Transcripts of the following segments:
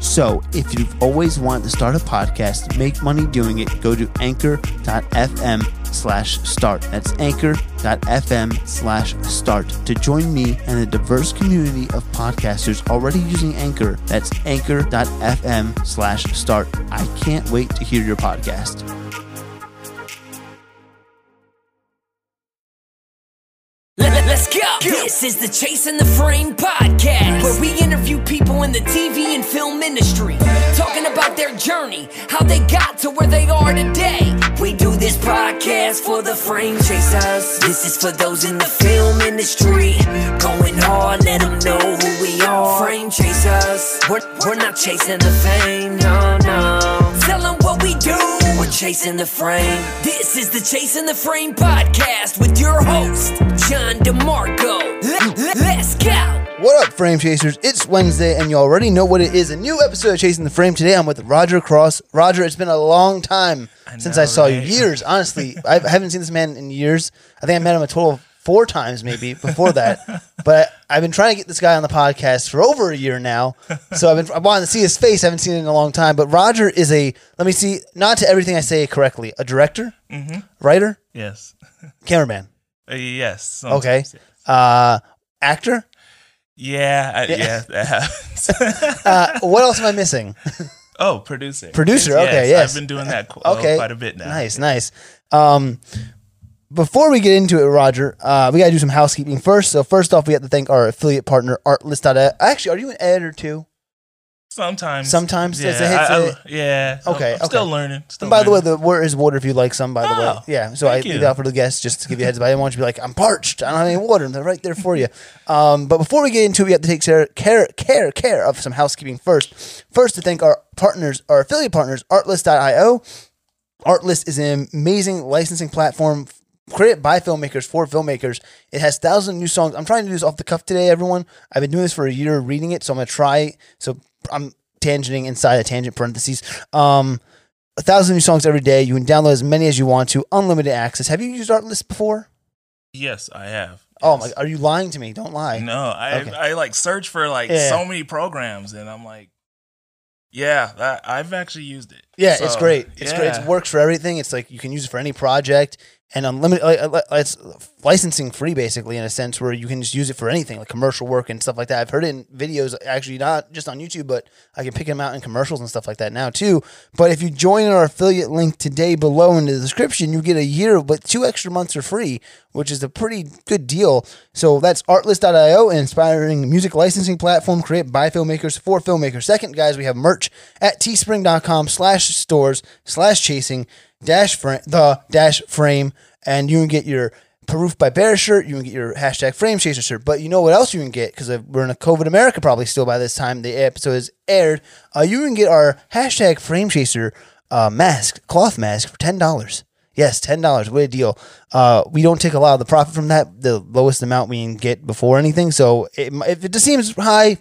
So, if you've always wanted to start a podcast, make money doing it, go to anchor.fm slash start. That's anchor.fm slash start to join me and a diverse community of podcasters already using Anchor. That's anchor.fm slash start. I can't wait to hear your podcast. Let. This is the Chasing the Frame podcast, where we interview people in the TV and film industry, talking about their journey, how they got to where they are today. We do this podcast for the frame chasers. This is for those in the film industry, going hard. Let them know who we are. Frame chasers. We're, we're not chasing the fame, no, no. Tell them what we do. We're chasing the frame. This is the Chasing the Frame podcast with your host, John DeMarco. Let, let, let's go. What up, Frame Chasers? It's Wednesday, and you already know what it is. A new episode of Chasing the Frame. Today, I'm with Roger Cross. Roger, it's been a long time since I know, saw you. Years, honestly. I haven't seen this man in years. I think I met him a total of four times, maybe before that. but I've been trying to get this guy on the podcast for over a year now. So I've been I wanted to see his face. I haven't seen it in a long time. But Roger is a let me see, not to everything I say correctly, a director, writer, Yes. cameraman, Uh, yes. okay, yes. uh, actor. Yeah. I, yeah. happens. Uh, what else am I missing? oh, producer. Producer, Yes, okay, yes. I've been doing that Okay. quite a bit now. Nice, nice. Um, before we get into it, Roger, uh, we got to do some housekeeping first. So first off, we have to thank our affiliate partner, Artlist. Actually, are you an editor too? Sometimes. Sometimes? Yeah. Does it hit I, I, the- yeah. I'm- Okay, I'm, still learning. Still And by the way, learning. the word is water if you like some. By the way, Oh, yeah. So I leave out for the guests just to give you a heads up. I didn't want you to be like, I'm parched. I don't have any water. And they're right there for you. Um, but before we get into it, we have to take care, care, care, care of some housekeeping first. First, to thank our partners, our affiliate partners, Artlist.io. Artlist is an amazing licensing platform created by filmmakers for filmmakers. It has thousands of new songs. I'm trying to do this off the cuff today, everyone. I've been doing this for a year, reading it, so I'm gonna try. So I'm tangenting inside a tangent parentheses. Um, a thousand new songs every day. You can download as many as you want to. Unlimited access. Have you used Artlist before? yes, I have. Oh my! Are you lying to me? Don't lie. No, I Okay. I like search for like Yeah. so many programs, and I'm like, yeah, that, I've actually used it. Yeah, it's great. It's great. It works for everything. It's like you can use it for any project and unlimited. It's licensing free, basically, in a sense where you can just use it for anything, like commercial work and stuff like that. I've heard it in videos, actually, not just on YouTube, but I can pick them out in commercials and stuff like that now too. But if you join our affiliate link today below in the description, you get a year, but two extra months are free, which is a pretty good deal. So that's Artlist.io, an inspiring music licensing platform created by filmmakers for filmmakers. Second, guys, we have merch at teespring.com slash stores slash chasing dash frame, the dash frame, and you can get your Proof by Bear shirt. You can get your hashtag frame chaser shirt. But you know what else you can get? Because we're in a COVID America probably still by this time the episode is aired. Uh, you can get our hashtag frame chaser uh, mask, cloth mask for $10. Yes, ten dollars. What a deal! Uh, we don't take a lot of the profit from that. The lowest amount we can get before anything. So it, if it just seems high,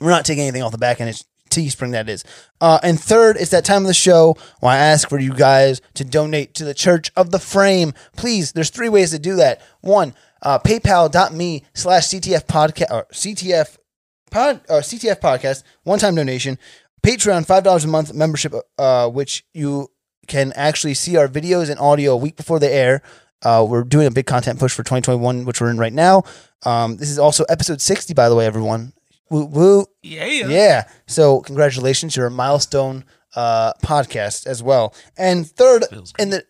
we're not taking anything off the back end. It's Teespring that is. Uh, and third, it's that time of the show when I ask for you guys to donate to the Church of the Frame. Please, there's three ways to do that. One, uh, PayPal.me slash CTF podcast or CTF pod or CTF podcast, one time donation. Patreon, five dollars a month membership, uh, which you can actually see our videos and audio a week before they air. Uh, we're doing a big content push for 2021, which we're in right now. Um, this is also episode 60, by the way, everyone. Woo woo. Yeah. Yeah. So congratulations, you're a milestone uh, podcast as well. And third, in the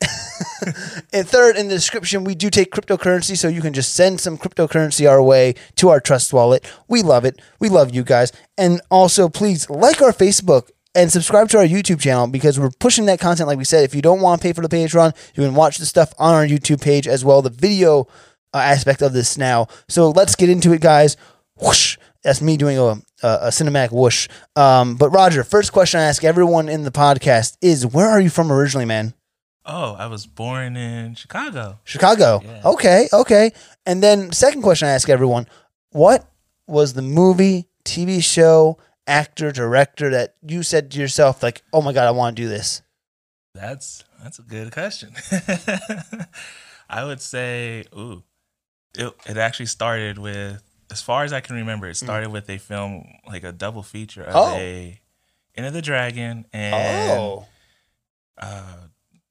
and third in the description, we do take cryptocurrency, so you can just send some cryptocurrency our way to our trust wallet. We love it. We love you guys. And also, please like our Facebook and subscribe to our YouTube channel because we're pushing that content. Like we said, if you don't want to pay for the Patreon, you can watch the stuff on our YouTube page as well. The video uh, aspect of this now. So let's get into it, guys. Whoosh. That's me doing a, a, a cinematic whoosh. Um, but Roger, first question I ask everyone in the podcast is, where are you from originally, man? Oh, I was born in Chicago. Chicago. Yeah. Okay, okay. And then second question I ask everyone, what was the movie, TV show, actor, director that you said to yourself like, "Oh my god, I want to do this." That's that's a good question. I would say, ooh, it it actually started with, as far as I can remember, it started with a film like a double feature of Oh. a Enter the Dragon and oh. uh,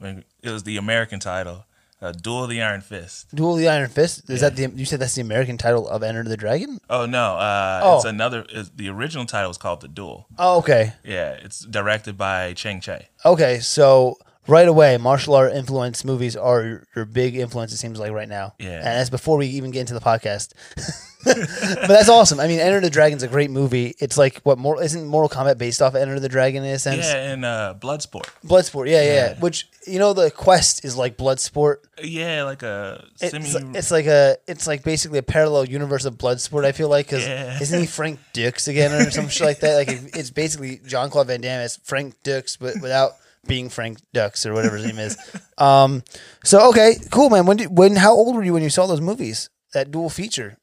it was the American title, uh, Duel of the Iron Fist. Duel of the Iron Fist. Is Yeah. that the you said that's the American title of Enter the Dragon? Oh no, uh, Oh. it's another. It's, the original title is called The Duel. Oh, okay. Yeah, it's directed by Chang Cheh. Okay, so right away, martial art influence movies are your, your big influence. It seems like right now. Yeah. and that's before we even get into the podcast. but that's awesome. I mean, Enter the Dragon's a great movie. It's like what more isn't Mortal Kombat based off of Enter the Dragon in a sense? Yeah, and uh, Bloodsport. Bloodsport, yeah, yeah, yeah. Which you know, the quest is like Bloodsport. Yeah, like a It's, semi. it's like a, it's like basically a parallel universe of Bloodsport. I feel like because Yeah. isn't he Frank Dux again or some shit like that? Like it- it's basically Jean-Claude Van Damme as Frank Dux, but without being Frank Dux or whatever his name is. Um, so okay, cool, man. When did, when how old were you when you saw those movies? That dual feature.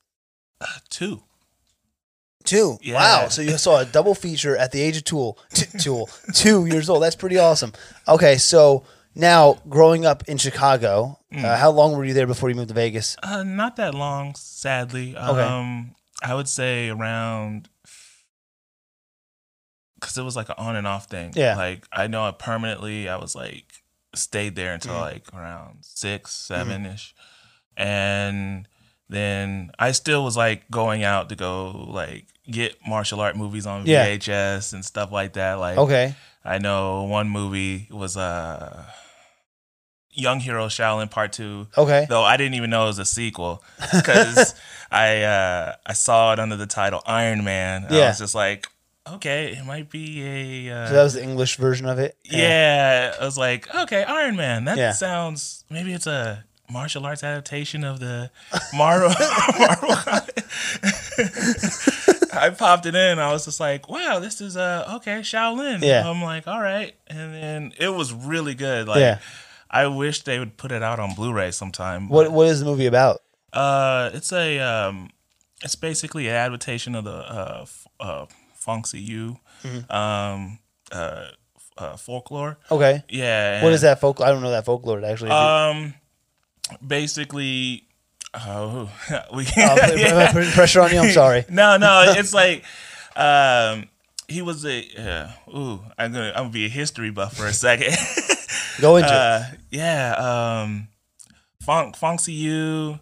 Two. Two. Yeah. Wow. So you saw a double feature at the age of tool, t- tool, two years old. That's pretty awesome. Okay, so now growing up in Chicago, Mm. uh, how long were you there before you moved to Vegas? Uh, not that long, sadly. Um, I would say around because it was like an on and off thing. Yeah. Like I know I permanently. I was like stayed there until Mhm. like around six, seven ish, and then I still was like going out to go like get martial art movies on Yeah. VHS and stuff like that. Like Okay. I know one movie was uh Young Hero Shaolin Part Two Okay. though I didn't even know it was a sequel because I uh, I saw it under the title Iron Man. and I was just like, okay, it might be a uh, So that was the English version of it. yeah. I was like, okay, Iron Man. That Yeah. sounds maybe it's a martial arts adaptation of the Marvel. I popped it in. I was just like, wow, this is uh okay, Shaolin. Yeah. I'm like, all right, and then it was really good. Like, Yeah. I wish they would put it out on Blu-ray sometime. What What is the movie about? uh, it's a um, it's basically an adaptation of the uh, f- uh U, Mm-hmm. um, uh, uh, folklore. Okay. Yeah. What is that folk? I don't know that folklore actually. Um, basically, oh, we Oh, I yeah. putting pressure on you. I'm sorry. No, no, it's like, um, he was a uh, ooh. I'm gonna I'm gonna be a history buff for a second. Go into it. uh, yeah, um, Funk Fong Sai-yuk,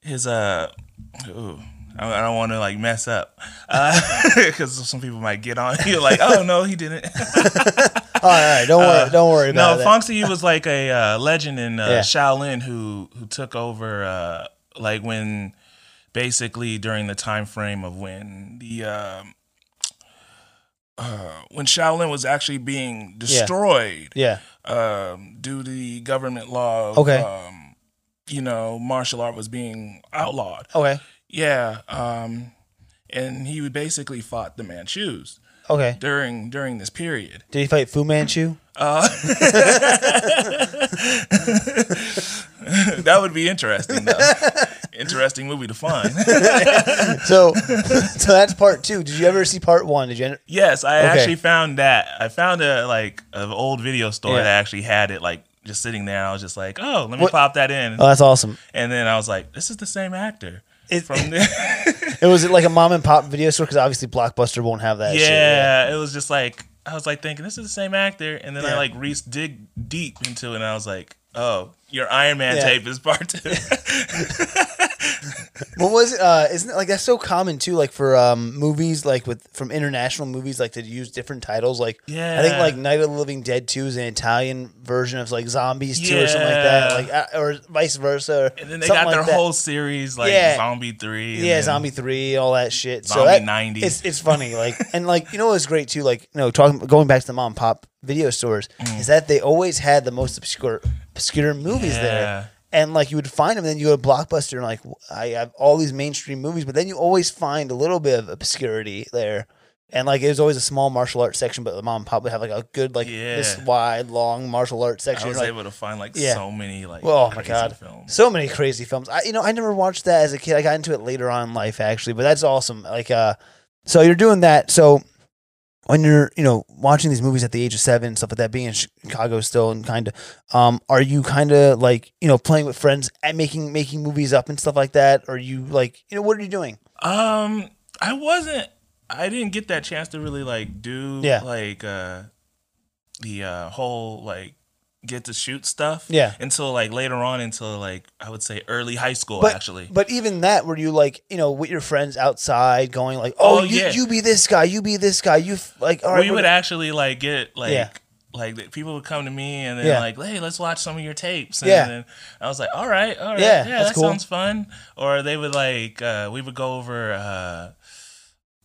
his uh, ooh, I, I don't want to like mess up, because some people might get on you like, oh no, he didn't. All right, all right. Don't worry. Don't worry uh, no, about that. Fong Sai-yuk was like a uh, legend in uh, Yeah. Shaolin who who took over, uh, like when basically during the time frame of when the um, uh, when Shaolin was actually being destroyed yeah. um, due to the government law. Of, Okay. Um, you know, martial art was being outlawed. Okay. Yeah. Um, and he basically fought the Manchus Okay. during during this period. Did he fight Fu Manchu? Uh, that would be interesting, though. interesting movie to find. So, so that's part two. Did you ever see part one? Did you? Enter- yes, I Okay. actually found that. I found a like an old video store Yeah. that actually had it like just sitting there. I was just like, oh, let me What- pop that in. Oh, that's awesome. and then I was like, this is the same actor It, from the it was like a mom and pop video store because obviously Blockbuster won't have that. yeah, shit. It was just like I was like thinking this is the same actor, and then Yeah. I like re dig deep into it, and I was like, oh, your Iron Man Yeah. tape is part two. What was it? Uh, isn't it like that's so common too? Like for um movies, like with from international movies, like to use different titles. Like yeah I think like Night of the Living Dead Two is an Italian version of like Zombies Two or something like that. Like uh, or vice versa. And then they got their like whole series like Yeah. Zombie Three. and yeah, then- Zombie Three, all that shit. so Zombie that, 90. It's it's funny, like and like you know what's great too, like you know talking going back to the mom and pop video stores Mm. is that they always had the most obscure obscure movies there. Yeah. And like you would find them, then you go to Blockbuster and like I have all these mainstream movies, but then you always find a little bit of obscurity there. And like it was always a small martial arts section, but the mom and pop would have like a good like this wide long martial arts section. I was You're like, able to find like Yeah. so many like Oh my crazy god, films. so many crazy films. I you know I never watched that as a kid. I got into it later on in life actually, but that's awesome. Like uh, so you're doing that. So when you're you know watching these movies at the age of seven and stuff like that, being in Chicago still and kind of, um, are you kind of like you know playing with friends and making making movies up and stuff like that? Or you like you know what are you doing? Um, I wasn't. I didn't get that chance to really like do Yeah. like uh the uh whole like get to shoot stuff. Yeah. Until like later on, until like I would say early high school But actually. but even that, were you like you know with your friends outside going like, oh, Oh, you, yeah. you be this guy, you be this guy, you f- like all right, we would actually like get like. Yeah. Like people would come to me and then Yeah. like, hey, let's watch some of your tapes. And Yeah. then I was like, all right, all right, Yeah, yeah, that cool. sounds fun. Or they would like, uh, we would go over. Uh,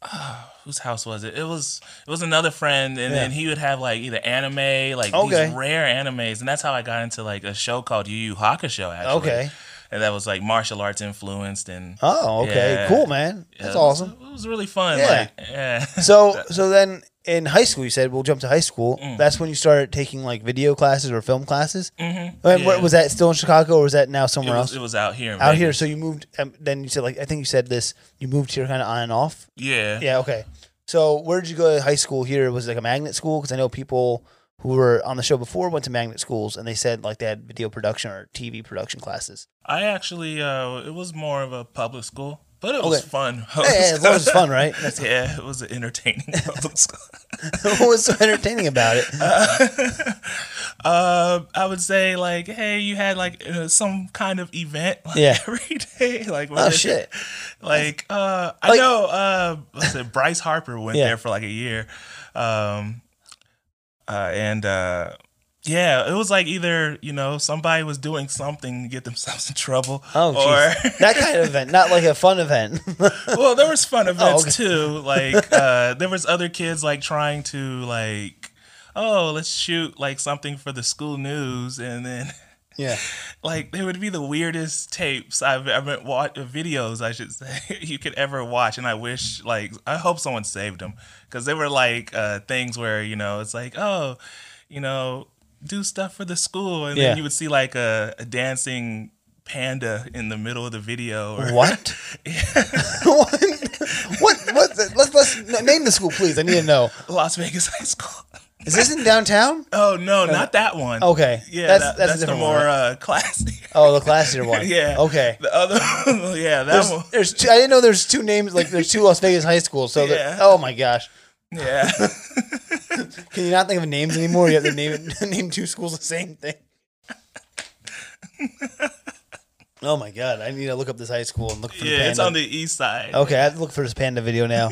whose house was it? It was it was another friend, and Yeah. then he would have like either anime, like Okay. these rare animes, and that's how I got into like a show called Yu Yu Hakusho. Actually, Okay. and that was like martial arts influenced, and Oh, okay, Yeah. cool, man. yeah, That's it was- awesome. It was really fun. Yeah. Like, yeah. So, so then in high school, you said we'll jump to high school. Mm. That's when you started taking like video classes or film classes. mm-hmm. And what- was that still in Chicago or was that now it somewhere was, else? it was out here. Out here. So you moved. Um, then you said like I think you said this. You moved here kind of on and off. Yeah. Yeah. Okay. So where did you go to high school? Here was it like a magnet school because I know people who were on the show before went to magnet schools and they said like they had video production or TV production classes. I actually, uh, it was more of a public school, but it was Okay. fun. Yeah, yeah, as long as it's fun, right? That's, yeah, it was entertaining public school. what was so entertaining about it? uh, I would say like, hey, you had like uh, some kind of event like, Yeah. every day. Like, Oh shit! Like, uh, I Like- know. Uh, it? Bryce Harper went Yeah. there for like a year, um, uh, and uh, yeah, it was like either you know somebody was doing something to get themselves in trouble, Oh, or that kind of event, not like a fun event. well, there was fun events okay. too. Like uh, there was other kids like trying to like, oh, let's shoot like something for the school news, and then yeah. like they would be the weirdest tapes I've ever watched, videos I should say you could ever watch, and I wish like I hope someone saved them because they were like uh, things where you know it's like oh, you know do stuff for the school, and Yeah. then you would see like a, a dancing panda in the middle of the video or What? what? What? Let's let's name the school, please. I need to know. Las Vegas High School. Is this in downtown? Oh no, not that one. Okay. Yeah, That's- that- that's a that's, the more uh, classy. Oh, the classier one. yeah. Okay. The other, yeah, that There's, one. there's two, I didn't know there's two names. Like there's two Las Vegas high schools. So Yeah. oh my gosh, Yeah, can you not think of names anymore? You have to name name two schools the same thing. oh my god, I need to look up this high school and look for the yeah. panda. It's on the east side. okay, I have to look for this panda video now.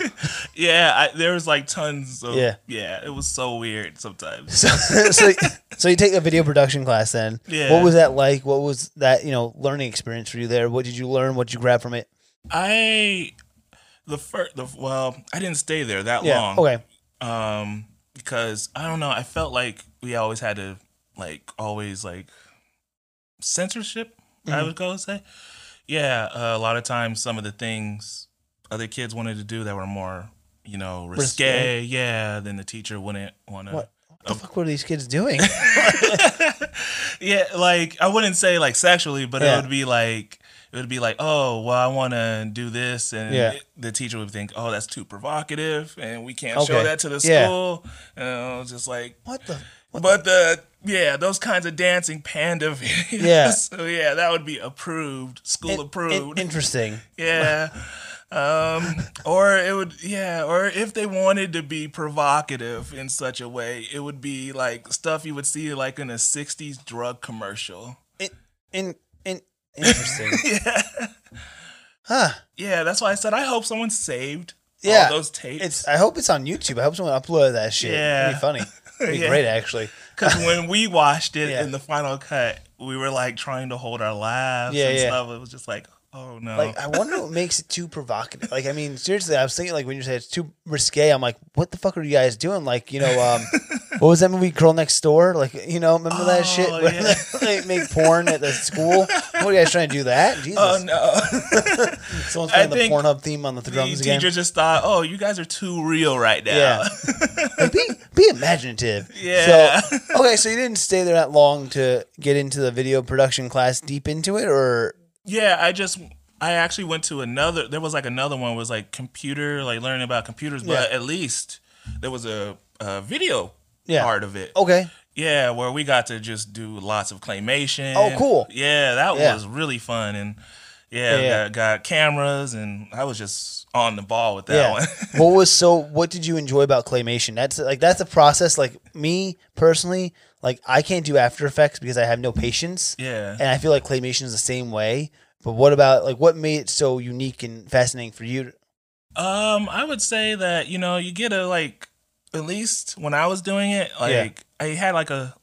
Yeah, I, there was like tons of. Yeah. Yeah, it was so weird sometimes. So, so, so you take a video production class then. Yeah. What was that like? What was that, you know, learning experience for you there? What did you learn? What did you grab from it? I the first, the well, I didn't stay there that Yeah. long. Okay. Um, because I don't know, I felt like we always had to like always like censorship. I Mhm. would go say, yeah. Uh, a lot of times, some of the things other kids wanted to do that were more, you know, risque. Yeah, then the teacher wouldn't want to. What? What the fuck were these kids doing? yeah, like I wouldn't say like sexually, but Yeah. it would be like it would be like, oh, well, I want to do this, and Yeah. it- the teacher would think, oh, that's too provocative, and we can't Okay. show that to the Yeah. school. And I was just like, what the? What but the yeah, those kinds of dancing panda videos. Yeah. so yeah, that would be approved, school In- approved. in- interesting. yeah. Um, or it would, yeah, or if they wanted to be provocative in such a way, it would be like stuff you would see like in a '60s drug commercial. In, in, in, interesting. Yeah, Huh. Yeah, that's why I said I hope someone saved Yeah, all those tapes. It's. I hope it's on YouTube. I hope someone uploaded that shit. Yeah. It'd be funny. It'd be Yeah. great, actually. Because when we watched it Yeah. in the final cut, we were like trying to hold our laughs Yeah, and yeah. stuff. It was just like, oh no. Like, I wonder what makes it too provocative. Like, I mean, seriously, I was thinking, like, when you say it's too risque, I'm like, what the fuck are you guys doing? Like, you know, um, what was that movie, Girl Next Door? Like, you know, remember that shit? Oh, Where yeah. they make porn at the school? What are you guys trying to do that? Jesus. oh no. Someone's I playing the think Pornhub theme on the the drums again. teacher just thought, oh, you guys are too real right now. Yeah. Like, be, be imaginative. Yeah. So, okay, so you didn't stay there that long to get into the video production class deep into it, or Yeah, I just I actually went to another. There was like another one was like computer, like learning about computers, but Yeah. at least there was a, a video Yeah. part of it. okay, Yeah, where we got to just do lots of claymation. Oh, cool. Yeah, that Yeah. was really fun, and yeah, Yeah. Got, got cameras, and I was just on the ball with that yeah. one. what was so? What did you enjoy about claymation? That's like that's a process. Like me personally, like I can't do After Effects because I have no patience, yeah, and I feel like claymation is the same way. But what about like what made it so unique and fascinating for you? Um, I would say that you know you get a like at least when I was doing it, like I had like a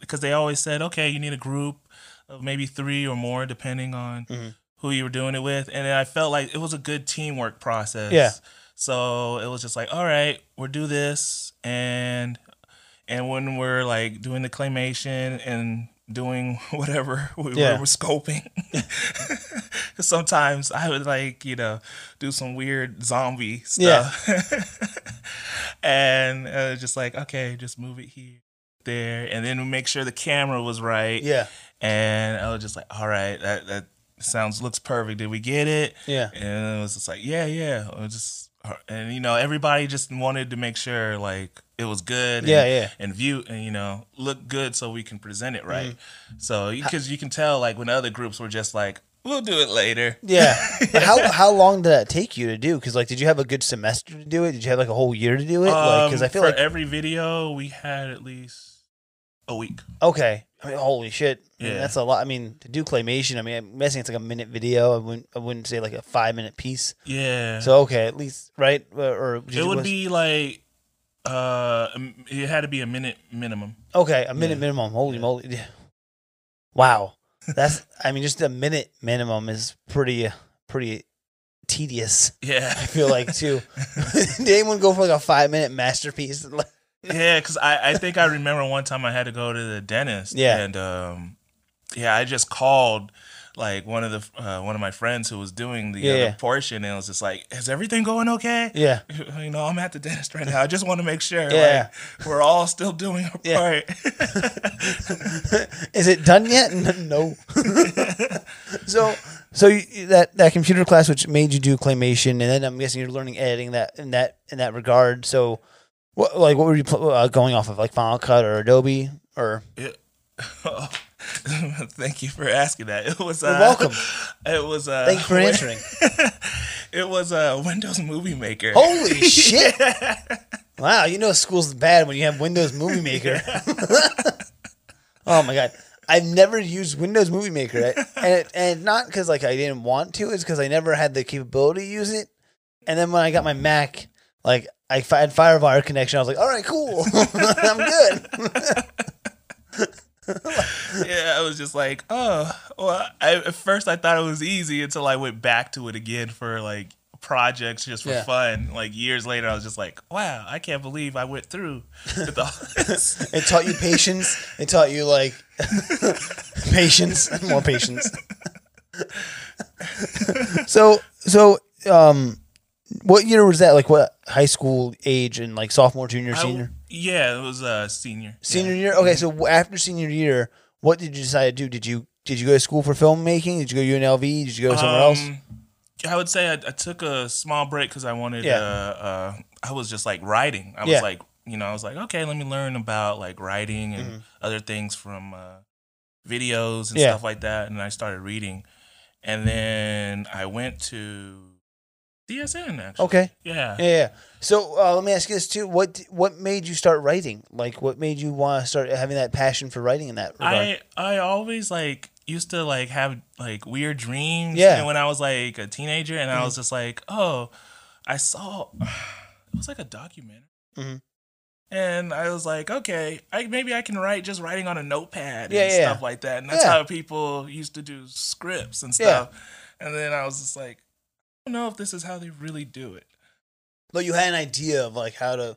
because they always said okay, you need a group of maybe three or more depending on Mhm. who you were doing it with, and I felt like it was a good teamwork process. Yeah. So it was just like, all right, we'll do this, and and when we're like doing the claymation and doing whatever we Yeah. were scoping, sometimes I would like you know do some weird zombie Yeah. stuff, and uh, just like okay, just move it here, there, and then make sure the camera was right, Yeah, and I was just like, all right, that that sounds looks perfect. Did we get it? yeah, And it was just like, yeah, yeah. Just, and you know, everybody just wanted to make sure like it was good. And, Yeah, yeah. And view and you know look good so we can present it right. Mm-hmm. So because you can tell like when other groups were just like, we'll do it later. yeah. But how how long did that take you to do? Because like, did you have a good semester to do it? Did you have like a whole year to do it? Like, because I Um, feel for like every video we had at least a week. Okay. I mean, holy shit. I mean, Yeah. that's a lot. I mean, to do claymation, I mean, I'm guessing it's like a minute video. I wouldn't, I wouldn't say like a five minute piece. Yeah. So, okay, at least, right? Uh, Or it would was- be like, uh, it had to be a minute minimum. okay, a minute yeah. minimum. Holy Yeah. moly. Yeah. Wow. That's, I mean, just a minute minimum is pretty, uh, pretty tedious. Yeah. I feel like, too. Did anyone go for like a five minute masterpiece? Yeah, because I, I think I remember one time I had to go to the dentist. Yeah. And um, yeah, I just called like one of the uh, one of my friends who was doing the Yeah, other yeah. portion, and it was just like, "Is everything going okay?" Yeah. You know, I'm at the dentist right now. I just want to make sure Yeah. like, we're all still doing our Yeah. part. Is it done yet? No. so, so you, that that computer class, which made you do claymation, and then I'm guessing you're learning editing that in that in that regard. So, what like what were you pl- uh, going off of, like Final Cut or Adobe or? It- Thank you for asking that. It was. Uh, You're welcome. It was. Uh, Thank you for answering. it was a Windows Movie Maker. Holy shit! Wow, you know school's bad when you have Windows Movie Maker. oh my god. I've never used Windows Movie Maker, and it, and not because like I didn't want to. It's because I never had the capability to use it. And then when I got my Mac, like I had FireWire connection, I was like, "All right, cool, I'm good." yeah, I was just like, oh, well. I, at first, I thought it was easy until I went back to it again for like projects just for Yeah. fun. Like years later, I was just like, wow, I can't believe I went through with all this. It taught you patience. It taught you like patience, more patience. so, so, um, what year was that? Like, what high school age and like sophomore, junior, senior, yeah, it was uh, senior. senior Yeah. year? Okay, so after senior year, what did you decide to do? Did you did you go to school for filmmaking? Did you go to UNLV? Did you go somewhere else? Um, I would say I, I took a small break because I wanted. Yeah. Uh, uh, I was just like writing. I was like, you know, I was like, okay, let me learn about like writing and Mhm. other things from uh, videos and Yeah. stuff like that. And I started reading, and then I went to CSN actually. Okay, Yeah. yeah. yeah. So uh, let me ask you this too: what what made you start writing? Like, what made you want to start having that passion for writing in that regard? I I always like used to like have like weird dreams. Yeah. And when I was like a teenager, and I Mhm. was just like, oh, I saw it was like a documentary. Mhm. And I was like, okay, I, maybe I can write just writing on a notepad Yeah, and yeah. stuff like that. And that's Yeah. how people used to do scripts and Yeah. stuff. And then I was just like, I don't know if this is how they really do it. But you had an idea of like how to,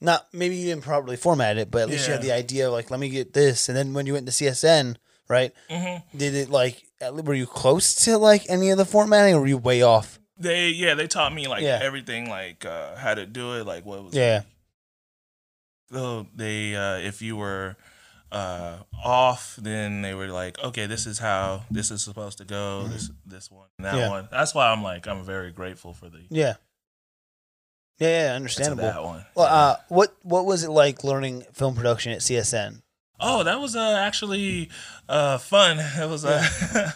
not maybe you didn't properly format it, but at least you had the idea of like, let me get this. And then when you went to CSN, right? Mm-hmm. Did it like, were you close to like any of the formatting or were you way off? They yeah, they taught me like Yeah. everything, like uh, how to do it, like what was Yeah. so they uh if you were uh off then they were like okay this is how this is supposed to go this this one that Mm-hmm. Yeah. one that's why i'm like i'm very grateful for the Yeah. Yeah, yeah, understandable. that one Well, uh, what what was it like learning film production at CSN? oh that was uh actually uh fun it was uh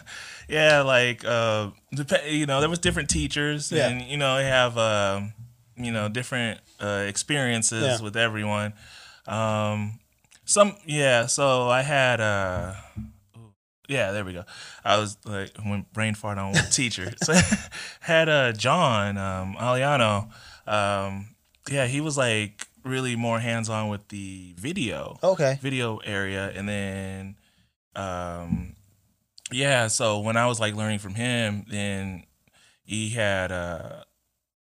yeah like uh you know there was different teachers Yeah. and you know they have um you know different uh experiences Yeah. with everyone um some yeah so i had uh yeah there we go. I was like when brain fart on teacher. So had uh john um aliano um yeah he was like really more hands-on with the video Okay. video area. And then um yeah so when i was like learning from him then he had uh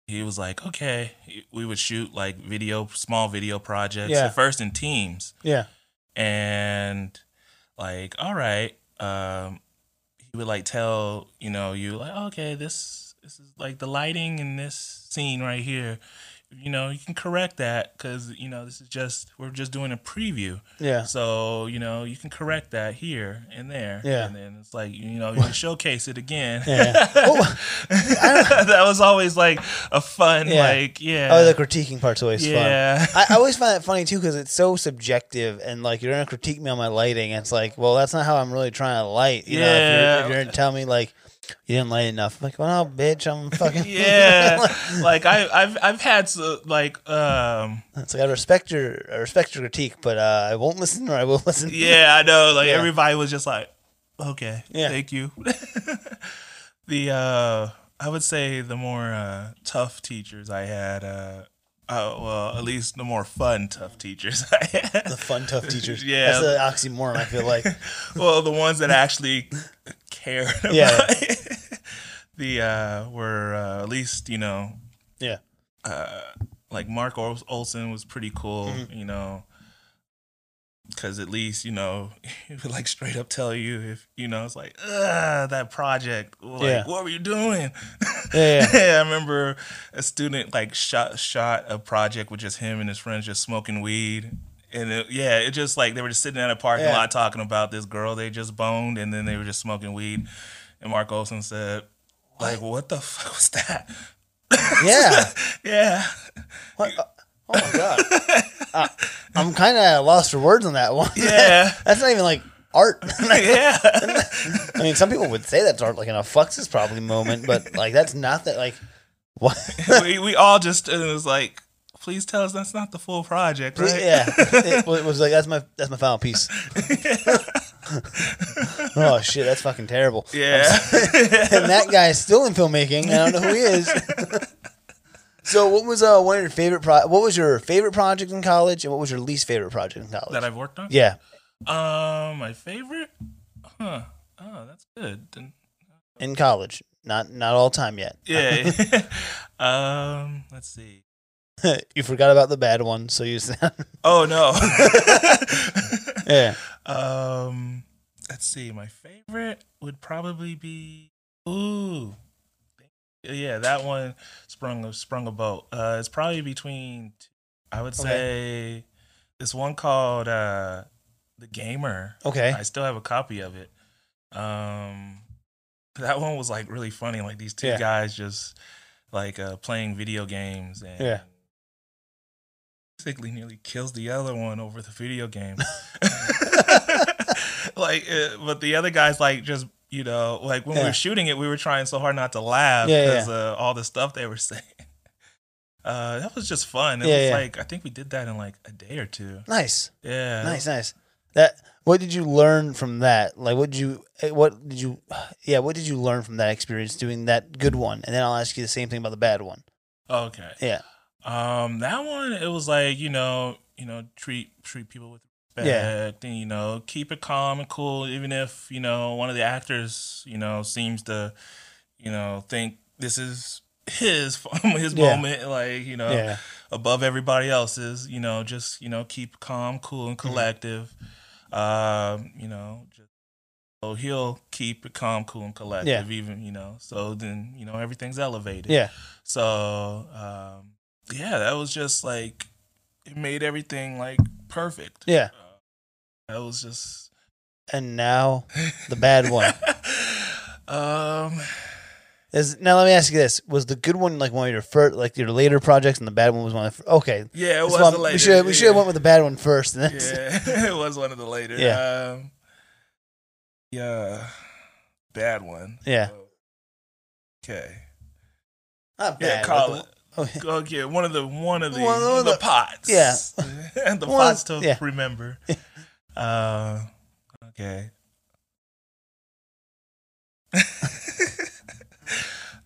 he was like okay we would shoot like video small video projects Yeah. at first in teams Yeah. and like all right um he would like tell you know you like okay this this is like the lighting in this scene right here you know you can correct that because you know this is just we're just doing a preview Yeah. so you know you can correct that here and there Yeah. and then it's like you know you can showcase it again Yeah. Oh, that was always like a fun Yeah. like yeah Oh, the critiquing part's always fun. yeah I, I always find that funny too because it's so subjective and like you're gonna critique me on my lighting. And it's like, well, that's not how I'm really trying to light. You know, if you're, Yeah. if you're gonna tell me like you didn't light enough, I'm like, well, no, bitch, I'm fucking yeah like I, i've i've had so, like um it's like I respect your I respect your critique, but uh, I won't listen or I will listen. yeah i know like Yeah. everybody was just like okay Yeah. thank you the uh i would say the more uh tough teachers i had uh uh, well, at least the more fun, tough teachers I had. The fun, tough teachers. Yeah. that's the oxymoron. I feel like. well, the ones that actually cared about it. The uh, were uh, at least you know Yeah. uh, like Mark Olson was pretty cool, Mhm. you know, because at least you know he would like straight up tell you if you know it's like that project, like Yeah. what were you doing? Yeah, yeah. I remember a student like shot shot a project with just him and his friends just smoking weed. And it, yeah, it just like they were just sitting in a parking Yeah. lot talking about this girl they just boned, and then they were just smoking weed. And Mark Olson said, "Like, what the fuck was that?" Yeah. yeah, What? uh, Oh my god. Uh, I'm kind of lost for words on that one. Yeah. that's not even like art. yeah. I mean, some people would say that's art, like in a fucks is probably moment, but like that's not that. Like, what? we we all just it was like, please tell us that's not the full project, right? Yeah, it was, like that's my that's my final piece. oh shit, that's fucking terrible. Yeah. and that guy is still in filmmaking. I don't know who he is. so, what was uh, one of your favorite? Pro- what was your favorite project in college, and what was your least favorite project in college? that I've worked on. yeah, Um, my favorite. Huh. Oh, that's good. Then- in college, not not all time yet. Yeah. um. Let's see. you forgot about the bad one, so you said, Oh no. yeah, um. Let's see. My favorite would probably be. Ooh. Yeah, that one sprung a sprung a boat. Uh, it's probably between. I would say this one called uh, the Gamer. okay, I still have a copy of it. Um, that one was like really funny. Like these two Yeah. guys just like uh, playing video games and Yeah. Basically nearly kills the other one over the video game. like, uh, but the other guys like just you know like when we were shooting it, we were trying so hard not to laugh Yeah, yeah. because uh, all the stuff they were saying. Uh, that was just fun. It Yeah, was yeah. like I think we did that in like a day or two. nice, Yeah, nice, nice. That What did you learn from that? Like, what did you, eh, what did you, yeah, what did you learn from that experience doing that good one? And then I'll ask you the same thing about the bad one. Okay. Yeah. Um, that one it was like you know you know treat treat people with Yeah. respect and you know keep it calm and cool even if you know one of the actors you know seems to you know think this is his his Yeah. moment like you know Yeah. above everybody else's you know just you know keep calm cool and Mm-hmm. collective um you know just so he'll keep it calm cool and collective even you know so then you know everything's elevated Yeah. so um, yeah, that was just like it made everything like perfect. Yeah. That was just And now the bad one. um Is now let me ask you this: Was the good one like one of your first, like your later projects, and the bad one was one of the okay? yeah, it was why the later. we should we should have went with the bad one first. Yeah, it was one of the later. Yeah. Um, yeah. Bad one. Yeah. Okay. not Yeah, bad. call it. Okay. Okay, one of the one of the One of the, the- pots. yeah. and the One- pots to yeah. remember. uh, okay.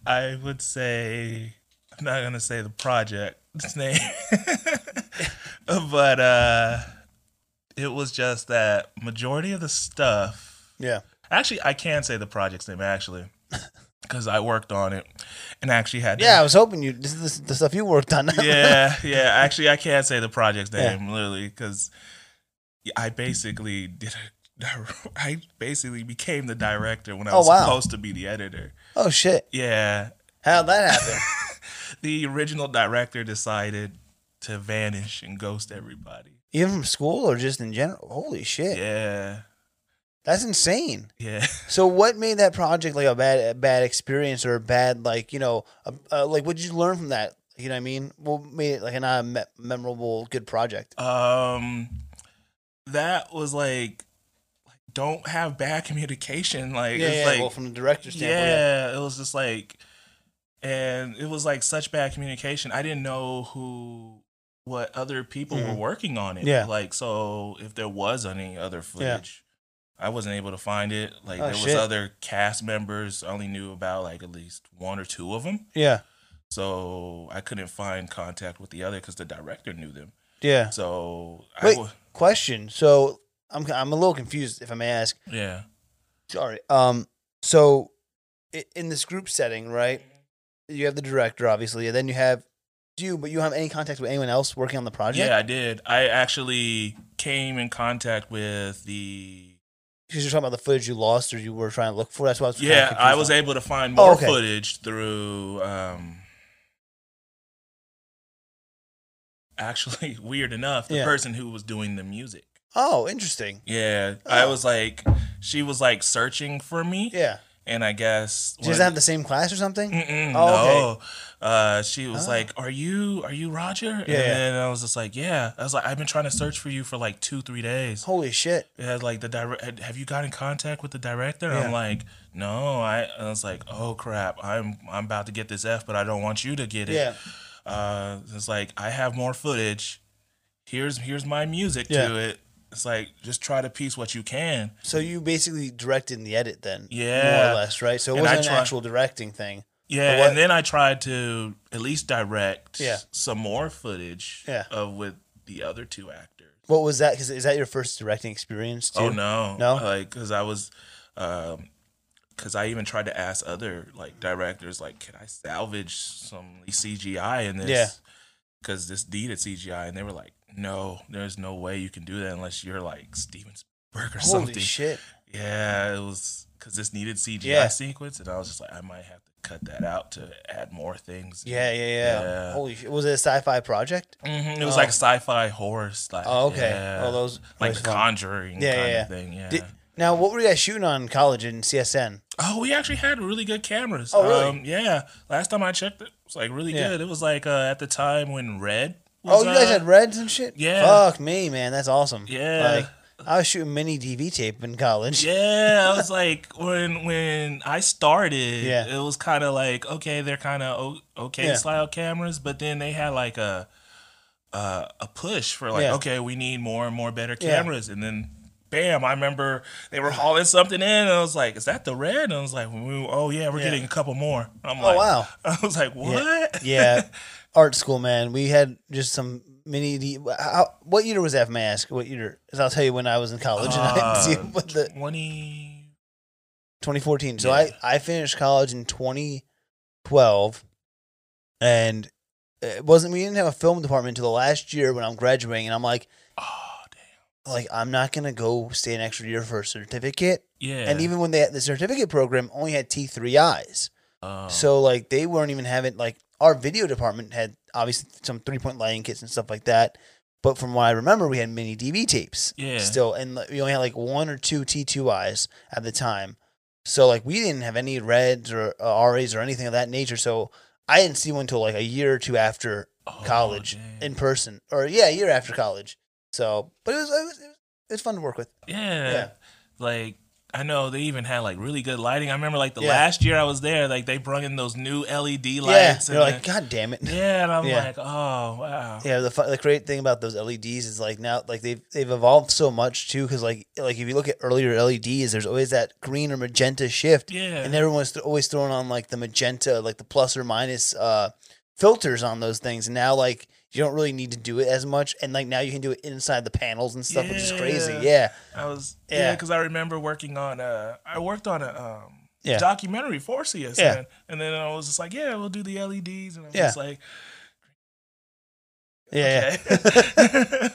I would say I'm not gonna say the project's name, but uh, it was just that majority of the stuff Yeah. Actually, I can say the project's name actually, because I worked on it and actually had. to- Yeah, I was hoping you. This is the, the stuff you worked on. yeah, yeah. Actually, I can't say the project's Yeah. name literally because I basically did a. I basically became the director when I Oh, was wow. supposed to be the editor. oh shit! Yeah, How'd that happen? the original director decided to vanish and ghost everybody. Even from school or just in general? Holy shit! Yeah, That's insane. yeah. So, what made that project like a bad, a bad experience or a bad, like you know, a, uh, like what did you learn from that? You know what I mean? What made it like a not me- memorable, good project? um that was like don't have bad communication like yeah, yeah. like well, from the director's standpoint, yeah, it was just like and it was like such bad communication i didn't know who what other people were Mhm. working on it Yeah. like so if there was any other footage i wasn't able to find it like Oh, there was shit. other cast members I only knew about like at least one or two of them yeah, so i couldn't find contact with the other because the director knew them yeah. so Wait. i wa- Question. So, I'm I'm a little confused, if I may ask. yeah Sorry. Um. So, in this group setting, right? You have the director, obviously, and then you have you, but you don't have any contact with anyone else working on the project. Yeah, I did. I actually came in contact with the. Because you're talking about the footage you lost or you were trying to look for. That's why I was. Yeah, I was on. able to find Oh, more okay. footage through. Um, actually, weird enough, the Yeah. person who was doing the music. Oh, interesting. Yeah, I Oh. was like, she was like searching for me, Yeah. And I guess She doesn't have the same class or something. Mm-mm, Oh, okay. Uh, she was Oh. like, "Are you are you Roger?" And Yeah, then I was just like, "Yeah." I was like, "I've been trying to search for you for like two three days." Holy shit. It had like the direct. Have you got in contact with the director? Yeah. I'm like, no. I, I was like, oh crap. I'm I'm about to get this F, but I don't want you to get it. Yeah. Uh, it's like I have more footage. Here's here's my music Yeah. to it. It's like just try to piece what you can. So you basically directed in the edit then, yeah, more or less, right? So it And wasn't an actual directing thing. Yeah, and then I tried to at least direct Yeah. some more footage Yeah. of with the other two actors. What was that? Because is that your first directing experience? Too? Oh no, No? like because I was, um, because I even tried to ask other like directors, like, can I salvage some CGI in this? Yeah. Because this needed CGI, and they were like, no, there's no way you can do that unless you're like Steven Spielberg or something. Holy something. shit. Yeah, it was because this needed CGI Yeah. sequence, and I was just like, I might have to cut that out to add more things. Yeah, yeah, yeah. Yeah. Holy shit. Was it a sci-fi project? hmm It was Oh. like sci-fi horror style. Oh, okay. Yeah. Oh, those like The. Conjuring Yeah, kind yeah, of thing. Yeah. Did- Now, what were you guys shooting on college in CSN? Oh, we actually had really good cameras. Oh, really? Um, yeah. Last time I checked it, it was like really good. It was like uh, at the time when Red. Was, Oh, you guys uh, had reds and shit. yeah. Fuck me, man. That's awesome. Yeah. Like I was shooting mini DV tape in college. Yeah, I was like when when I started, Yeah. it was kind of like okay, they're kind of okay Yeah. style cameras, but then they had like a uh, a push for like Yeah. okay, we need more and more better Yeah. cameras, and then bam! I remember they were hauling something in, and I was like, "Is that the red?" And I was like, "Oh yeah, we're Yeah. getting a couple more." I'm Oh like, wow. I was like, "What?" Yeah. Art school, man. We had just some mini. D- how, what year was that? If I ask, what year? 'Cause I'll tell you when I was in college. and I Uh, see what the Twenty. 2014. So Yeah. I I finished college in 2012, and it wasn't. We didn't have a film department until the last year when I'm graduating, and I'm like, Oh damn. like I'm not gonna go stay an extra year for a certificate. Yeah. And even when they had the certificate program only had T3Is. Oh. So like they weren't even having like our video department had obviously some three point lighting kits and stuff like that. But from what I remember, we had mini DV tapes. Yeah. Still, and we only had like one or two T2Is at the time. So like we didn't have any reds or uh, RAs or anything of that nature. So I didn't see one until like a year or two after Oh, college dang. in person, or yeah, a year after college. So, but it was it was, it was, it was fun to work with. Yeah. Yeah. Like I know they even had like really good lighting. I remember like the Yeah. last year I was there, like they brought in those new LED lights. Yeah, they're like, God damn it. yeah, and I'm Yeah. like, oh wow. Yeah, the the great thing about those LEDs is like now like they've they've evolved so much too because like like if you look at earlier LEDs, there's always that green or magenta shift, Yeah. and everyone's th- always throwing on like the magenta, like the plus or minus uh, filters on those things. And now like you don't really need to do it as much, and like now you can do it inside the panels and stuff, which is crazy. Yeah. Yeah, I was Yeah. yeah, because I remember working on uh I worked on a um Yeah. documentary for CSN. Yeah. And then I was just like, Yeah, we'll do the LEDs and I was Yeah. just like, yeah. okay. yeah.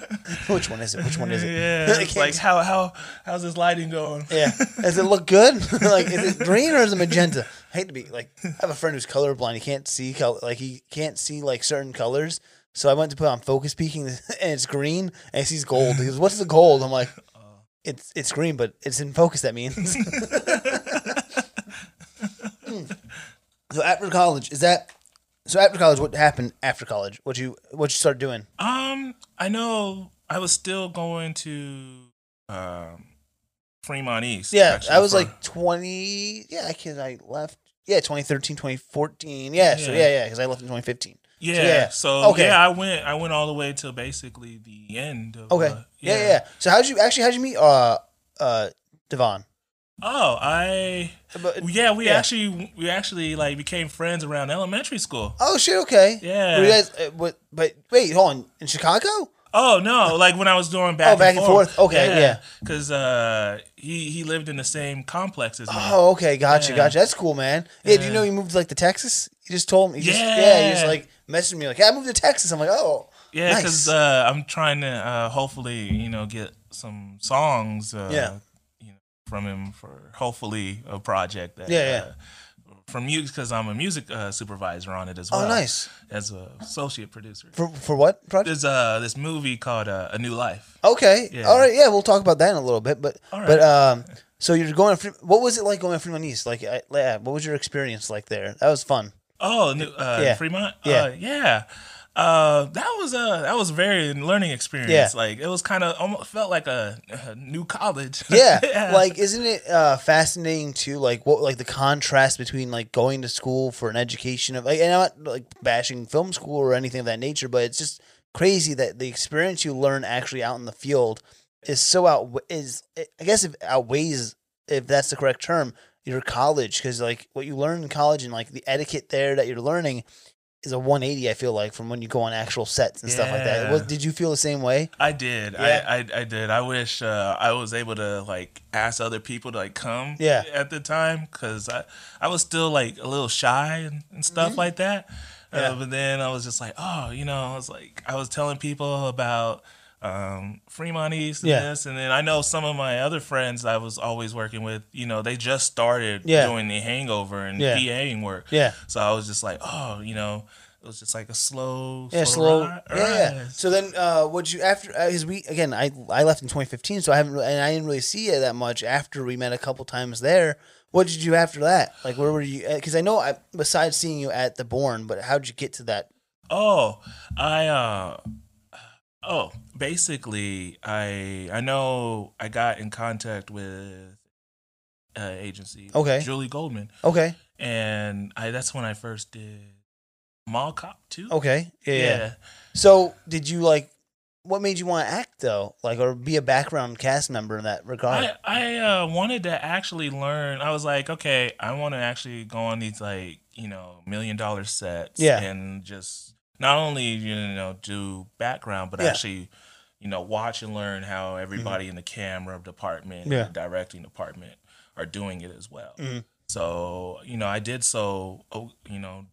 Which one is it? Which one is it? Yeah. It's like how how how's this lighting going? Yeah. Does it look good? like, is it green or is it magenta? I hate to be like, I have a friend who's colorblind. He can't see color, like he can't see like certain colors. So I went to put on focus peaking, and it's green, and he sees gold. He goes, "What's the gold?" I'm like, "It's it's green, but it's in focus. That means." so after college, is that? So after college, what happened after college? What you what you start doing? Um, I know I was still going to um Fremont East. Yeah, actually, I was for- like 20. Yeah, I can. I left. Yeah, 2013, 2014. Yeah, so Yeah. yeah, yeah, because I left in 2015. Yeah. yeah. So Okay. yeah, I went I went all the way to basically the end of Okay. uh, yeah. yeah, yeah. So how'd you actually how'd you meet uh uh Devon? Oh, I But- yeah, we yeah. actually we actually like became friends around elementary school. Oh shit. Okay. Yeah. Were you guys? Uh, what? But wait, hold on. In Chicago? Oh no! Like when I was doing back, Oh, back and forth. Okay, yeah. Because uh, he he lived in the same complex as me. Oh, okay. Gotcha. Yeah. Gotcha. That's cool, man. Yeah. Do you know you moved like to Texas? You just told me. You just, yeah. Yeah. You just like messaged me like, yeah, I moved to Texas. I'm like, oh. yeah, nice. because uh, I'm trying to uh, hopefully you know get some songs. Uh, Yeah. You know, from him for hopefully a project that. Yeah, yeah. Uh, from you because I'm a music uh, supervisor on it as well. Oh, well. nice. As a associate producer. For for what project? There's uh this movie called uh, A New Life. Okay. Yeah. All right. Yeah, we'll talk about that in a little bit. But All but um, so you're going. What was it like going to Fremont East? Like, I, yeah, what was your experience like there? That was fun. Oh, new, uh, Yeah. Fremont. Yeah. uh, yeah. Uh, that was a that was a very learning experience. Yeah. Like it was kind of almost felt like a, a new college. Yeah. Like, isn't it uh, fascinating too? Like, what like the contrast between like going to school for an education of like, and I'm not like bashing film school or anything of that nature, but it's just crazy that the experience you learn actually out in the field is so out is I guess if outweighs if that's the correct term your college because like what you learn in college and like the etiquette there that you're learning is a 180 I feel like from when you go on actual sets and stuff like that. Yeah. Was, did you feel the same way? I did. Yeah. I, I I did. I wish uh, I was able to like ask other people to like come. Yeah. At the time, because I I was still like a little shy and, and stuff like that. Mm-hmm. Yeah. Uh, but then I was just like, oh, you know, I was like, I was telling people about um, Fremont East and Yeah. this, and then I know some of my other friends I was always working with. You know, they just started Yeah. doing the Hangover and Yeah. PAing work. Yeah. So I was just like, oh, you know, it was just like a slow, Yeah, slow. ri- Yeah, yeah. So then, uh, what you after? Because we again, I I left in 2015, so I haven't, and I didn't really see you that much after we met a couple times there. What did you do after that? Like, where were you? Because I know, I besides seeing you at the Born, but how did you get to that? Oh, I uh oh, basically I I know I got in contact with uh agency Okay. Julie Goldman Okay, and I that's when I first did Mall Cop 2. okay, yeah, yeah. So did you like? what made you want to act though, like or be a background cast member in that regard? I I uh, wanted to actually learn. I was like, okay, I want to actually go on these like you know million dollar sets, Yeah. and just not only you know do background, but Yeah. Mm-hmm. actually you know watch and learn how everybody in the camera department, Yeah. and the directing department are doing it as well. Mhm. So you know, I did so oh, you know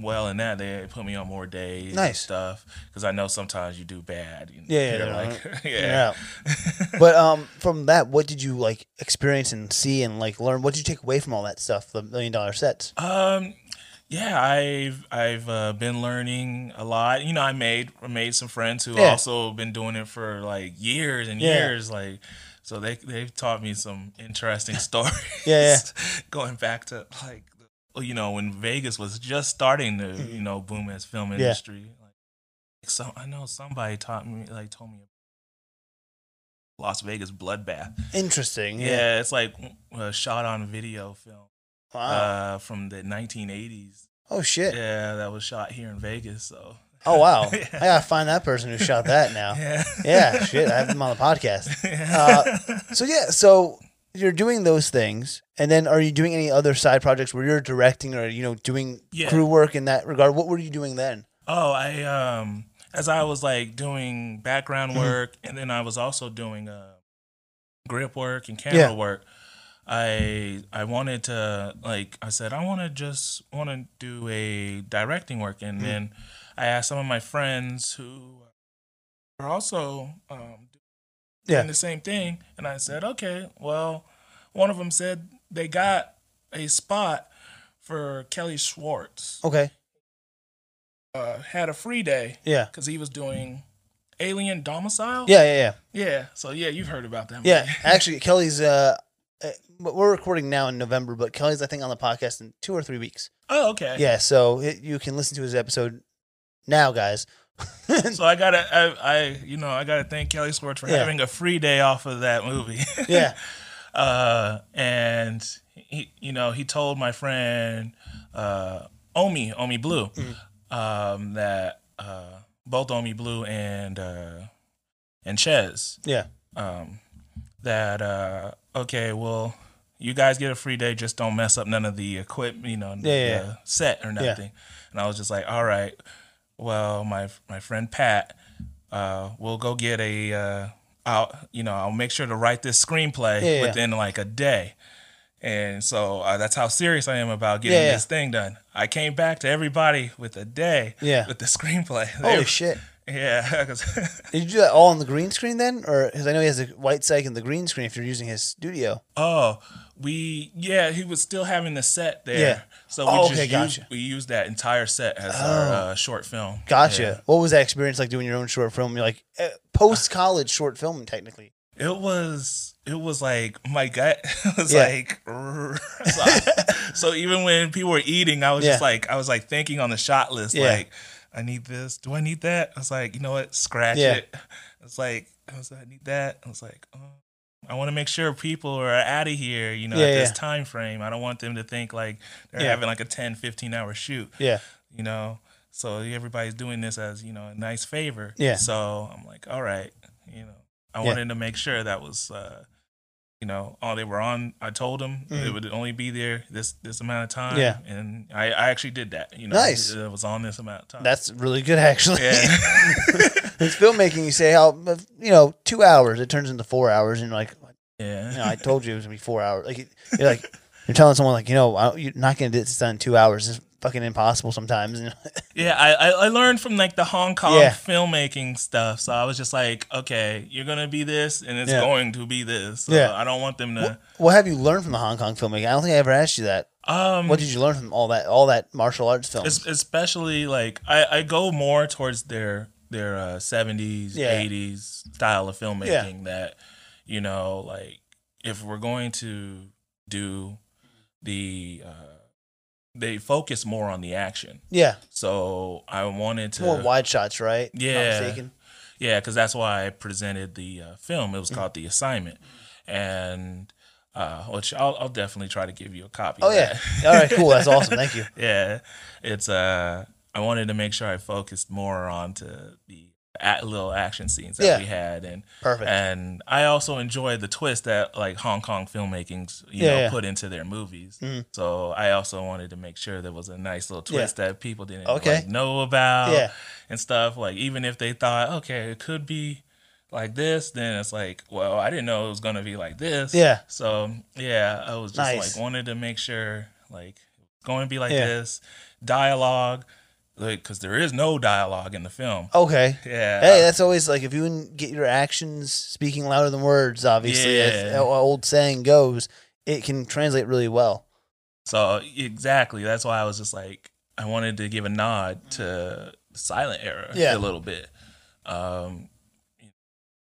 well in that they put me on more days, and Nice. stuff because I know sometimes you do bad. and Yeah, yeah, you're Yeah. yeah. but um, from that, what did you like experience and see and like learn? What did you take away from all that stuff? The million dollar sets. Um, yeah, I've I've uh, been learning a lot. You know, I made made some friends who Yeah. also been doing it for like years and Yeah. years. Like, so they they've taught me some interesting stories. Yeah, going back to like you know when Vegas was just starting to you know boom as film Mm-hmm. Yeah. industry. Like, so I know somebody taught me like told me about Las Vegas bloodbath. Interesting. Yeah, it's like a shot on video film Wow. uh, from the 1980s. oh shit. Yeah, that was shot here in Vegas. So Oh wow. Yeah. I gotta find that person who shot that now. yeah, Yeah, shit. I have them on the podcast. Uh, so yeah, so you're doing those things, and then are you doing any other side projects where you're directing or you know doing Yeah. crew work in that regard? What were you doing then? oh, I um, as I was like doing background Mm-hmm. work, and then I was also doing uh, grip work and camera Yeah. work. I I wanted to like I said I want to just want to do a directing work, Mm-hmm. and then I asked some of my friends who are also um, Yeah. doing the same thing. And I said, okay, well, one of them said they got a spot for Kelly Schwartz. Okay. Uh, had a free day Yeah. because he was doing Alien Domicile. Yeah. Yeah. Yeah. Yeah. So, yeah, you've heard about that. Yeah. Actually, Kelly's. Uh, we're recording now in November, but Kelly's I think on the podcast in two or three weeks. oh, okay. Yeah. So it, you can listen to his episode now, guys. So I gotta, I, I, you know, I gotta thank Kelly Schwartz for Yeah. having a free day off of that movie. yeah. uh, and he, you know, he told my friend uh, Omi, Omi Blue, Mm-hmm. um, that uh, both Omi Blue and uh, and Ches, Yeah. um, that uh, okay, well, you guys get a free day, just don't mess up none of the equipment, you know, the Yeah, yeah, set or nothing. And I was just like, all right, well, my my friend Pat, uh, we'll go get a. Uh, I'll you know I'll make sure to write this screenplay Yeah, yeah. within like a day. And so uh, that's how serious I am about getting Yeah, yeah. this thing done. I came back to everybody with a day Yeah. with the screenplay. Holy They- shit. Yeah. Did you do that all on the green screen then, or because I know he has a white cyc and the green screen if you're using his studio? oh, we yeah, he was still having the set there. Yeah. So we Oh, just okay, used, gotcha. we used that entire set as our Oh. uh, short film. Gotcha. Yeah. What was that experience like doing your own short film? You're like uh, post college short film, technically. It was it was like my gut was Yeah. like so, so even when people were eating, I was just like I was like thinking on the shot list Yeah. like I need this. Do I need that? I was like, you know what? Scratch Yeah. it. It's like I was like, I need that. I was like, oh, I want to make sure people are out of here, you know, Yeah, at this yeah. time frame. I don't want them to think like they're Yeah. having like a 10, 15 hour shoot, Yeah. you know. So everybody's doing this as, you know, a nice favor. Yeah. So I'm like, all right, you know. I wanted to make sure that was uh you know, all they were on. I told them it would only be there this this amount of time. Mm-hmm. Yeah. and I, I actually did that. You know, Nice. It was on this amount of time. That's really good, actually. yeah, it's filmmaking. You say how you know two hours, it turns into four hours, and you're like, yeah. you know, I told you it was gonna be four hours. Like you're like you're telling someone like, you know, I- you're not gonna get this done in two hours. It's fucking impossible sometimes. Yeah, I, I learned from like the Hong Kong Yeah. filmmaking stuff. So I was just like, okay, you're gonna be this, and it's Yeah. going to be this. So Yeah. I don't want them to. what have you learned from the Hong Kong filmmaking? I don't think I ever asked you that. Um, What did you learn from all that all that martial arts films? es- especially like I, I go more towards their their uh, 70s Yeah. 80s style of filmmaking that you know like if we're going to do the uh, they focus more on the action yeah, so i wanted to more wide shots, right? If I'm not Yeah. yeah because that's why i presented the uh, film it was Mm-hmm. called the assignment and uh, which I'll, I'll definitely try to give you a copy Oh yeah. all right, cool. That's awesome. Thank you. yeah, it's uh, I wanted to make sure I focused more onto the at little action scenes that Yeah. we had, and Perfect. and I also enjoyed the twist that like Hong Kong filmmakings you Yeah, know yeah. put into their movies. Mhm. So I also wanted to make sure there was a nice little twist that people didn't Okay. like, know about and stuff. Like even if they thought, okay, it could be like this, then it's like, well, I didn't know it was gonna be like this. Yeah. So yeah, I was just Nice. like wanted to make sure like going to be like this dialogue, like because there is no dialogue in the film. Okay. Yeah. Hey, that's always like if you can get your actions speaking louder than words, obviously, Yeah. old saying goes, it can translate really well. So exactly, that's why I was just like, I wanted to give a nod to the silent era Yeah. a little bit, um,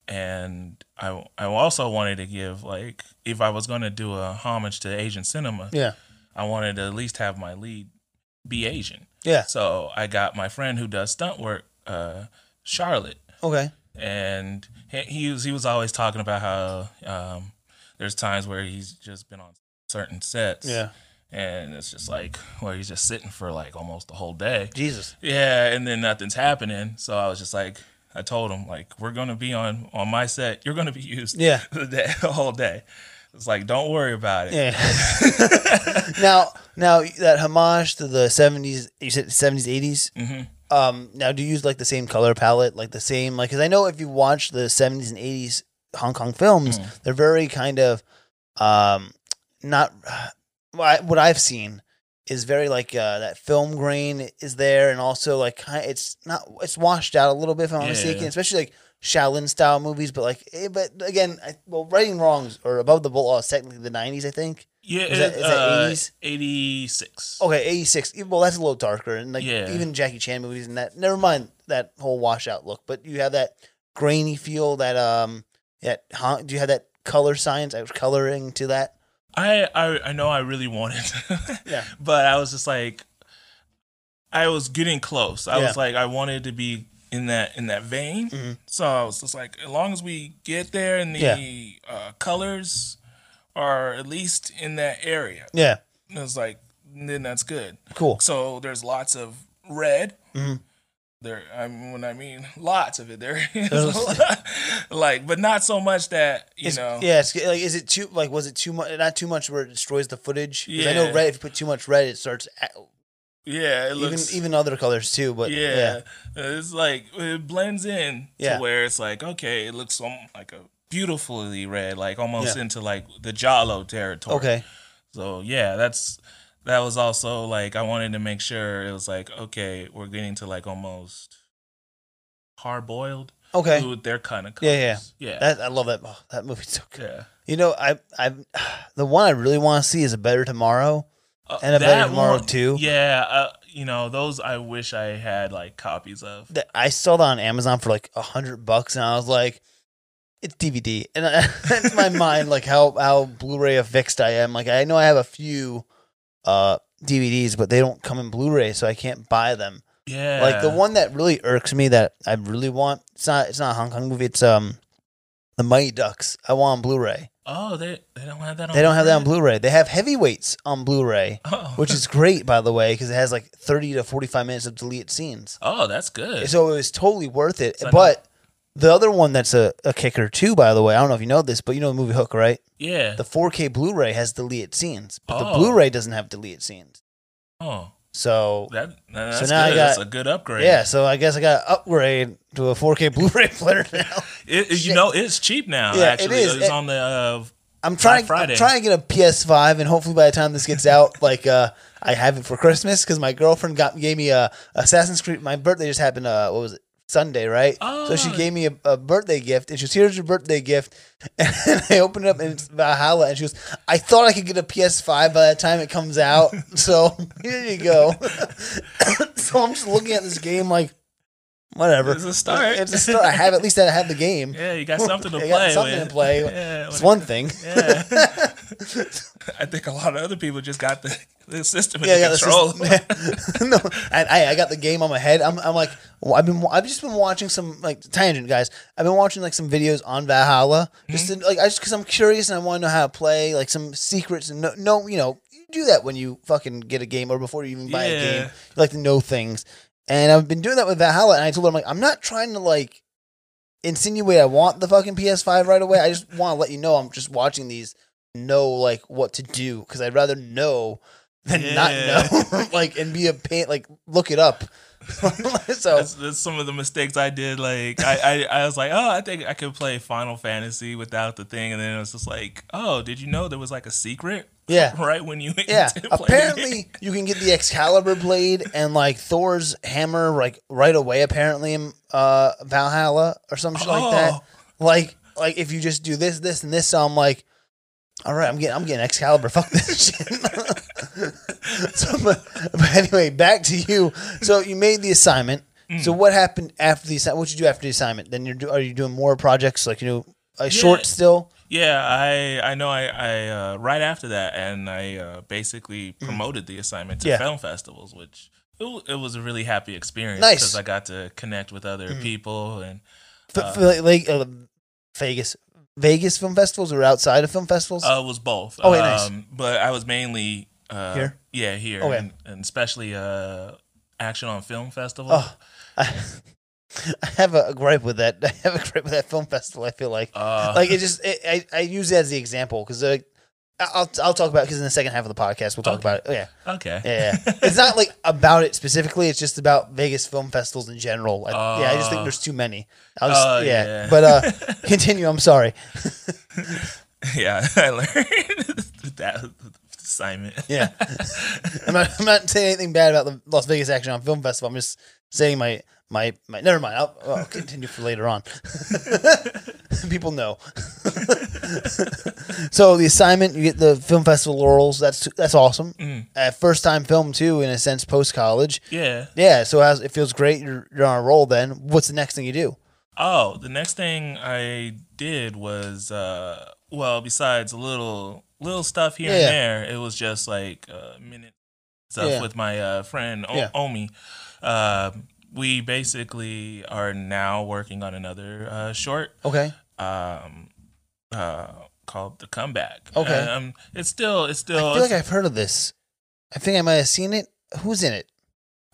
and I I also wanted to give like if I was going to do a homage to Asian cinema, Yeah. I wanted to at least have my lead be Asian. Yeah. So I got my friend who does stunt work, uh, Charlotte, Okay. and he, he was he was always talking about how um, there's times where he's just been on certain sets, Yeah. and it's just like where he's just sitting for like almost the whole day. Jesus. Yeah, and then nothing's happening. So I was just like, I told him like, we're gonna be on on my set. You're gonna be used Yeah. the, day, the whole day. It's like, don't worry about it. Yeah. now, now that homage to the seventies, you said seventies, eighties. hmm Um, now do you use like the same color palette, like the same, like? Because I know if you watch the seventies and eighties Hong Kong films, Mm. they're very kind of, um, not. What I've seen is very like uh, that film grain is there, and also like it's not, it's washed out a little bit if I'm Yeah. mistaken, especially like Shaolin style movies. But like, eh, but again, I, well, Righting Wrongs or above the law is technically the nineties, I think. Yeah, Is that- is that uh, 80s? 86. Okay, eighty six. Well, that's a little darker, and like Yeah. even Jackie Chan movies and that. Never mind that whole washout look, but you have that grainy feel. That um, that huh, do you have that color science, uh, coloring to that? I, I I know I really wanted, Yeah. but I was just like, I was getting close. I Yeah. was like, I wanted to be in that in that vein. Mhm. So I was just like, as long as we get there and the Yeah. uh, colors are at least in that area, Yeah, it was like, then that's good. cool. So there's lots of red. Mhm. There, I mean, when I mean lots of it, there is lot. like, but not so much that you Is- know. yeah, like is it too like was it too much? Not too much where it destroys the footage. 'Cause I know Yeah. red. If you put too much red, it starts Yeah, it even looks even other colors too. But yeah, yeah, uh, it's like it blends in Yeah. to where it's like okay, it looks like a beautifully red, like almost Yeah. into like the giallo territory. okay, So yeah, that's that was also like I wanted to make sure it was like okay, we're getting to like almost hard boiled okay. with their kind of Yeah, yeah. yeah, That I love that. Oh, that movie's so good. yeah. You know, I I the one I really want to see is a Better Tomorrow. Uh, And a Better that Tomorrow too? Yeah, uh, you know those I wish I had like copies of. that I saw that on Amazon for like a hundred bucks, and I was like, "It's DVD." And I, in my mind, like how how Blu-ray affixed I am. Like I know I have a few uh DVDs, but they don't come in Blu-ray, so I can't buy them. Yeah, Like the one that really irks me that I really want. It's not. It's not a Hong Kong movie. It's um, the Mighty Ducks. I want on Blu-ray. Oh, they they don't have that. on They don't have that on Blu-ray? They have heavyweights on Blu-ray, Oh. which is great by the way, because it has like thirty to forty-five minutes of deleted scenes. oh, that's good. So it was totally worth it. But the other one that's a, a kicker too, by the way, I don't know if you know this, but you know the movie Hook, right? yeah. The 4K Blu-ray has deleted scenes, but the Oh. Blu-ray doesn't have deleted scenes. oh, So that that's So now I got- that's a good upgrade. yeah, so I guess I got to upgrade to a 4K Blu-ray player now. It, it- you know it's cheap now. Yeah, it actually, is. it's It- on the. Uh, I'm trying. Friday. I'm trying to get a PS5, and hopefully by the time this gets out, like uh, I have it for Christmas because my girlfriend got gave me a Assassin's Creed. My birthday just happened. Uh, what was it? Sunday, right? so she Oh. gave me a, a birthday gift, and she was here's your birthday gift, and I opened it up and it's Valhalla, and she goes, I thought I could get a PS5 by the time it comes out, so here you go. so I'm just looking at this game like, whatever. It's a start. It's a start. I have at least I have the game. yeah, you got something to I play. something with. to play. Yeah, It's one thing. Yeah. I think a lot of other people just got the, the system Yeah, yeah. control. just- no, I, I I got the game on my head. I'm, I'm like, well, I've been, I've just been watching some like tangent guys. I've been watching like some videos on Valhalla, just to, mm-hmm. like I just because I'm curious and I want to know how to play, like some secrets and no, no, you know, you do that when you fucking get a game or before you even buy a game. You like to know things. And I've been doing that with Valhalla, and I told her, I'm like, I'm not trying to like insinuate I want the fucking PS5 right away. I just want to let you know I'm just watching these, know like what to do because I'd rather know than Yeah. not know, like and be a pain, like look it up. so That's, that's some of the mistakes I did. Like I, I, I was like, oh, I think I could play Final Fantasy without the thing, and then it was just like, oh, did you know there was like a secret? Yeah. Right when you yeah, apparently you can get the Excalibur blade and like Thor's hammer like right away. Apparently in uh, Valhalla or some shit like that. Oh. Like like if you just do this, this, and this, so I'm like, all right, I'm getting I'm getting Excalibur. Fuck this shit. so, but, but anyway, back to you. So you made the assignment. Mm. So what happened after the assignment? What did you do after the assignment? Then you're do, are you doing more projects like you know a short still? Yeah, I I know I I uh, right after that, and I uh, basically promoted the assignment to Mm. Yeah. film festivals, which it, it was a really happy experience Nice. because I got to connect with other Mm. people and F- f- like, like uh, Vegas, Vegas film festivals or outside of film festivals? uh, it was both. Oh, wait, nice. But I was mainly uh, Here? Yeah, here, Okay. and, and especially uh, action on film festival. Oh, I, I have a gripe with that. I have a gripe with that film festival. I feel like, Uh, like it just, it, I, I use it as the example because like, I'll, I'll talk about because in the second half of the podcast we'll talk Okay. about it. Oh, yeah, okay. yeah, yeah. it's not like about it specifically. It's just about Vegas film festivals in general. I, yeah, I just think Uh, there's too many. I'll just, oh, yeah. yeah. but uh, continue. I'm sorry. yeah, I learned that assignment. Yeah, I'm not, I'm not saying anything bad about the Las Vegas Action on Film Festival. I'm just saying my my my. Never mind. I'll, I'll continue for later on. People know. so the assignment, you get the film festival laurels. That's that's awesome. Mm. Uh, first time film too, in a sense, post college. Yeah. Yeah. So as it feels great, you're you're on a roll. Then what's the next thing you do? Oh, the next thing I did was uh well, besides a little little stuff here Yeah. and there, it was just like uh minute stuff Yeah. with my uh friend o- Yeah. Omi. Uh, we basically are now working on another uh short Okay. um uh called The Comeback. Okay. Um it's still it's still. I feel like I've heard of this. I think I might have seen it. Who's in it?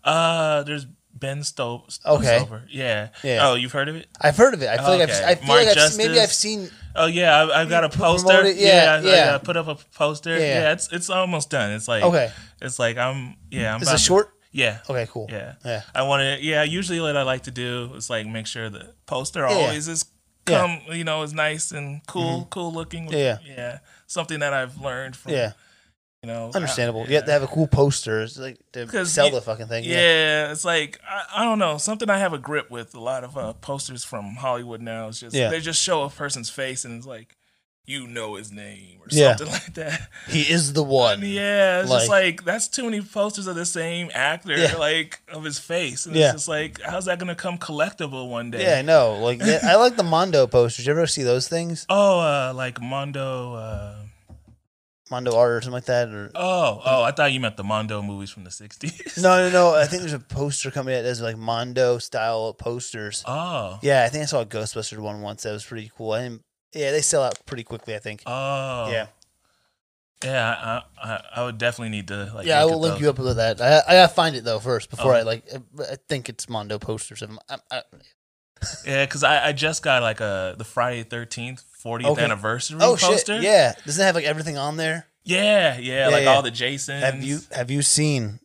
uh there's Ben Sto- Okay. Stover. Yeah. Yeah. Oh, you've heard of it? I've heard of it. I feel like I've. Okay. I feel Mark like I've, maybe I've seen. Oh yeah, I, I've got a poster. it? Yeah, I, yeah. I, uh, put up a poster. Yeah. Yeah, it's it's almost done. It's like Okay. it's like I'm yeah. I'm Is about it to- short? Yeah, Okay. Cool. yeah, Yeah. I want to. Yeah, usually what I like to do is like make sure the poster Yeah. always is Yeah. come. You know, is nice and cool, cool looking. Yeah. yeah. Something that I've learned from. Yeah. you know, Understandable. Yeah, You have to have a cool poster. It's like to sell you- the fucking thing. Yeah, Yeah. it's like I, I don't know something I have a grip with. A lot of uh, posters from Hollywood now. It's just Yeah. they just show a person's face and it's like you know his name or Yeah. something like that. He is the one. Yeah, it's just Like- like that's too many posters of the same actor, Yeah. like of his face, and Yeah. it's just like how's that gonna come collectible one day? Yeah, I know. Like I like the Mondo posters. You ever see those things? Oh, uh, like Mondo. Uh, Mondo art or something like that. Or oh, oh, I thought you meant the Mondo movies from the '60s. no, no, no. I think there's a poster company that does like Mondo style posters. Oh. Yeah, I think I saw a Ghostbusters one once. That was pretty cool. I didn't, yeah, they sell out pretty quickly. I think. Oh. Yeah, Yeah, I, I, I would definitely need to like. yeah. I will link those. you up with that. I, I gotta find it though first before Oh. I like. I think it's Mondo posters. I'm, I, I, Yeah, because I, I just got like a the Friday Thirteenth 40th Okay. anniversary oh poster. shit! Yeah, doesn't it have like everything on there? yeah, yeah, Yeah, like yeah. all the Jasons. Have you have you seen?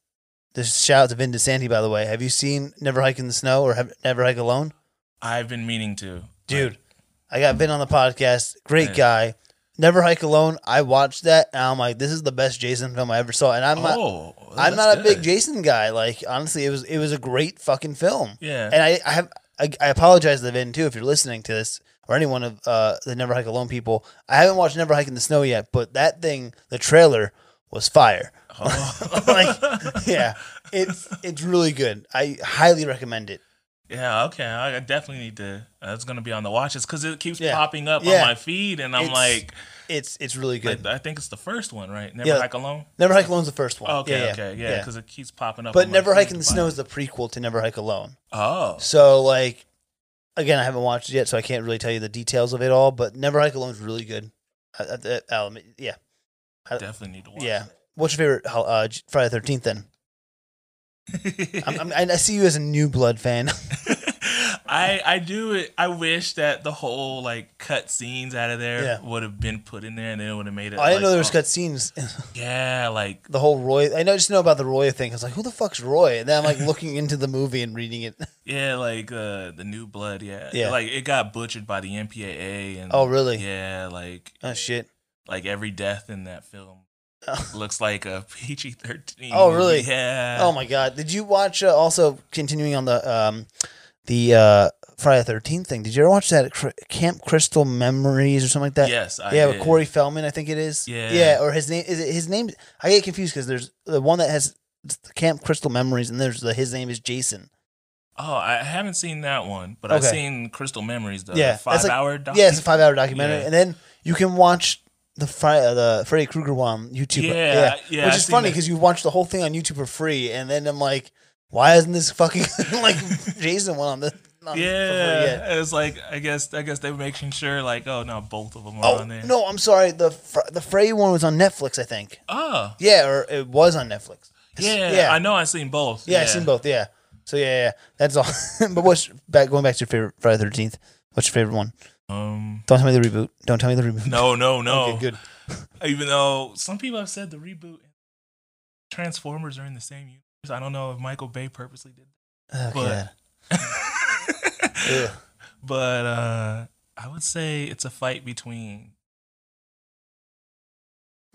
This shout out to Vin DiSanti, by the way. Have you seen Never Hike in the Snow or have, Never Hike Alone? I've been meaning to, Dude, I got Vin on the podcast. Great guy. Never Hike Alone. I watched that and I'm like, this is the best Jason film I ever saw. And I'm not oh, I'm that's not a big good. Jason guy. Like honestly, it was it was a great fucking film. Yeah, And I, I have I, I apologize to Vin too if you're listening to this or any one of uh, the Never Hike Alone people. I haven't watched Never Hike in the Snow yet, but that thing, the trailer was fire. Oh. like, yeah, it's it's really good. I highly recommend it. Yeah. Okay, I I definitely need to. That's gonna be on the watches because it keeps Yeah. popping up Yeah. on my feed, and I'm It's like, It's it's really good. I, I think it's the first one, right? Never Yeah. hike alone. Never Hike Alone's the first one. Okay, okay, yeah, because it keeps popping up. But Never Hike in the Snow is the prequel to Never Hike Alone. Oh, So like, again, I haven't watched it yet, so I can't really tell you the details of it all. But Never Hike Alone is really good. Uh, uh, I'll admit- yeah, definitely need to watch. yeah. it. What's your favorite uh, Friday Thirteenth then? I'm, I'm, I see you as a New Blood fan. I I do. I wish that the whole like cut scenes out of there Yeah. would have been put in there, and then it would have made it. I didn't like, know there was oh, cut scenes. Yeah, like the whole Roy. I know just know about the Roy thing. I was like, who the fuck's Roy? And then I'm like looking into the movie and reading it. yeah, like uh the new blood. Yeah, Yeah. Like it got butchered by the MPAA, and Oh, really? Yeah, like Oh shit. like every death in that film Oh. looks like a PG thirteen. Oh, really? Yeah. Oh my god! Did you watch? Uh, also, continuing on the um, the uh, Friday the Thirteenth thing. Did you ever watch that Cr- Camp Crystal Memories or something like that? Yes, I yeah, did. with Corey Feldman, I think it is. Yeah. yeah, or his name is it his name? I get confused because there's the one that has Camp Crystal Memories, and there's the his name is Jason. Oh, I haven't seen that one, but I've seen Crystal Memories, the Yeah, five like- hour. Yeah, it's a five hour documentary, Yeah. and then you can watch the Fri- uh, the Freddy Krueger one YouTube. Yeah, yeah, which I've is funny because you watch the whole thing on YouTube for free, and then I'm like, why isn't this fucking like Jason one on the on, Yeah, yet? it's like I guess I guess they were making sure like oh no both of them are Oh on there. no, I'm sorry. The Fr- the Freddy one was on Netflix, I think. Oh Yeah, or it was on Netflix. yeah, yeah. I know I've seen both. Yeah, I've seen both. Yeah. So yeah, yeah, that's all. but what's back going back to your favorite Friday Thirteenth? What's your favorite one? Um, Don't tell me the reboot. Don't tell me the reboot. no, no, no. Okay, good. Even though some people have said the reboot Transformers are in the same universe, I don't know if Michael Bay purposely did Oh, But- that. But uh, I would say it's a fight between.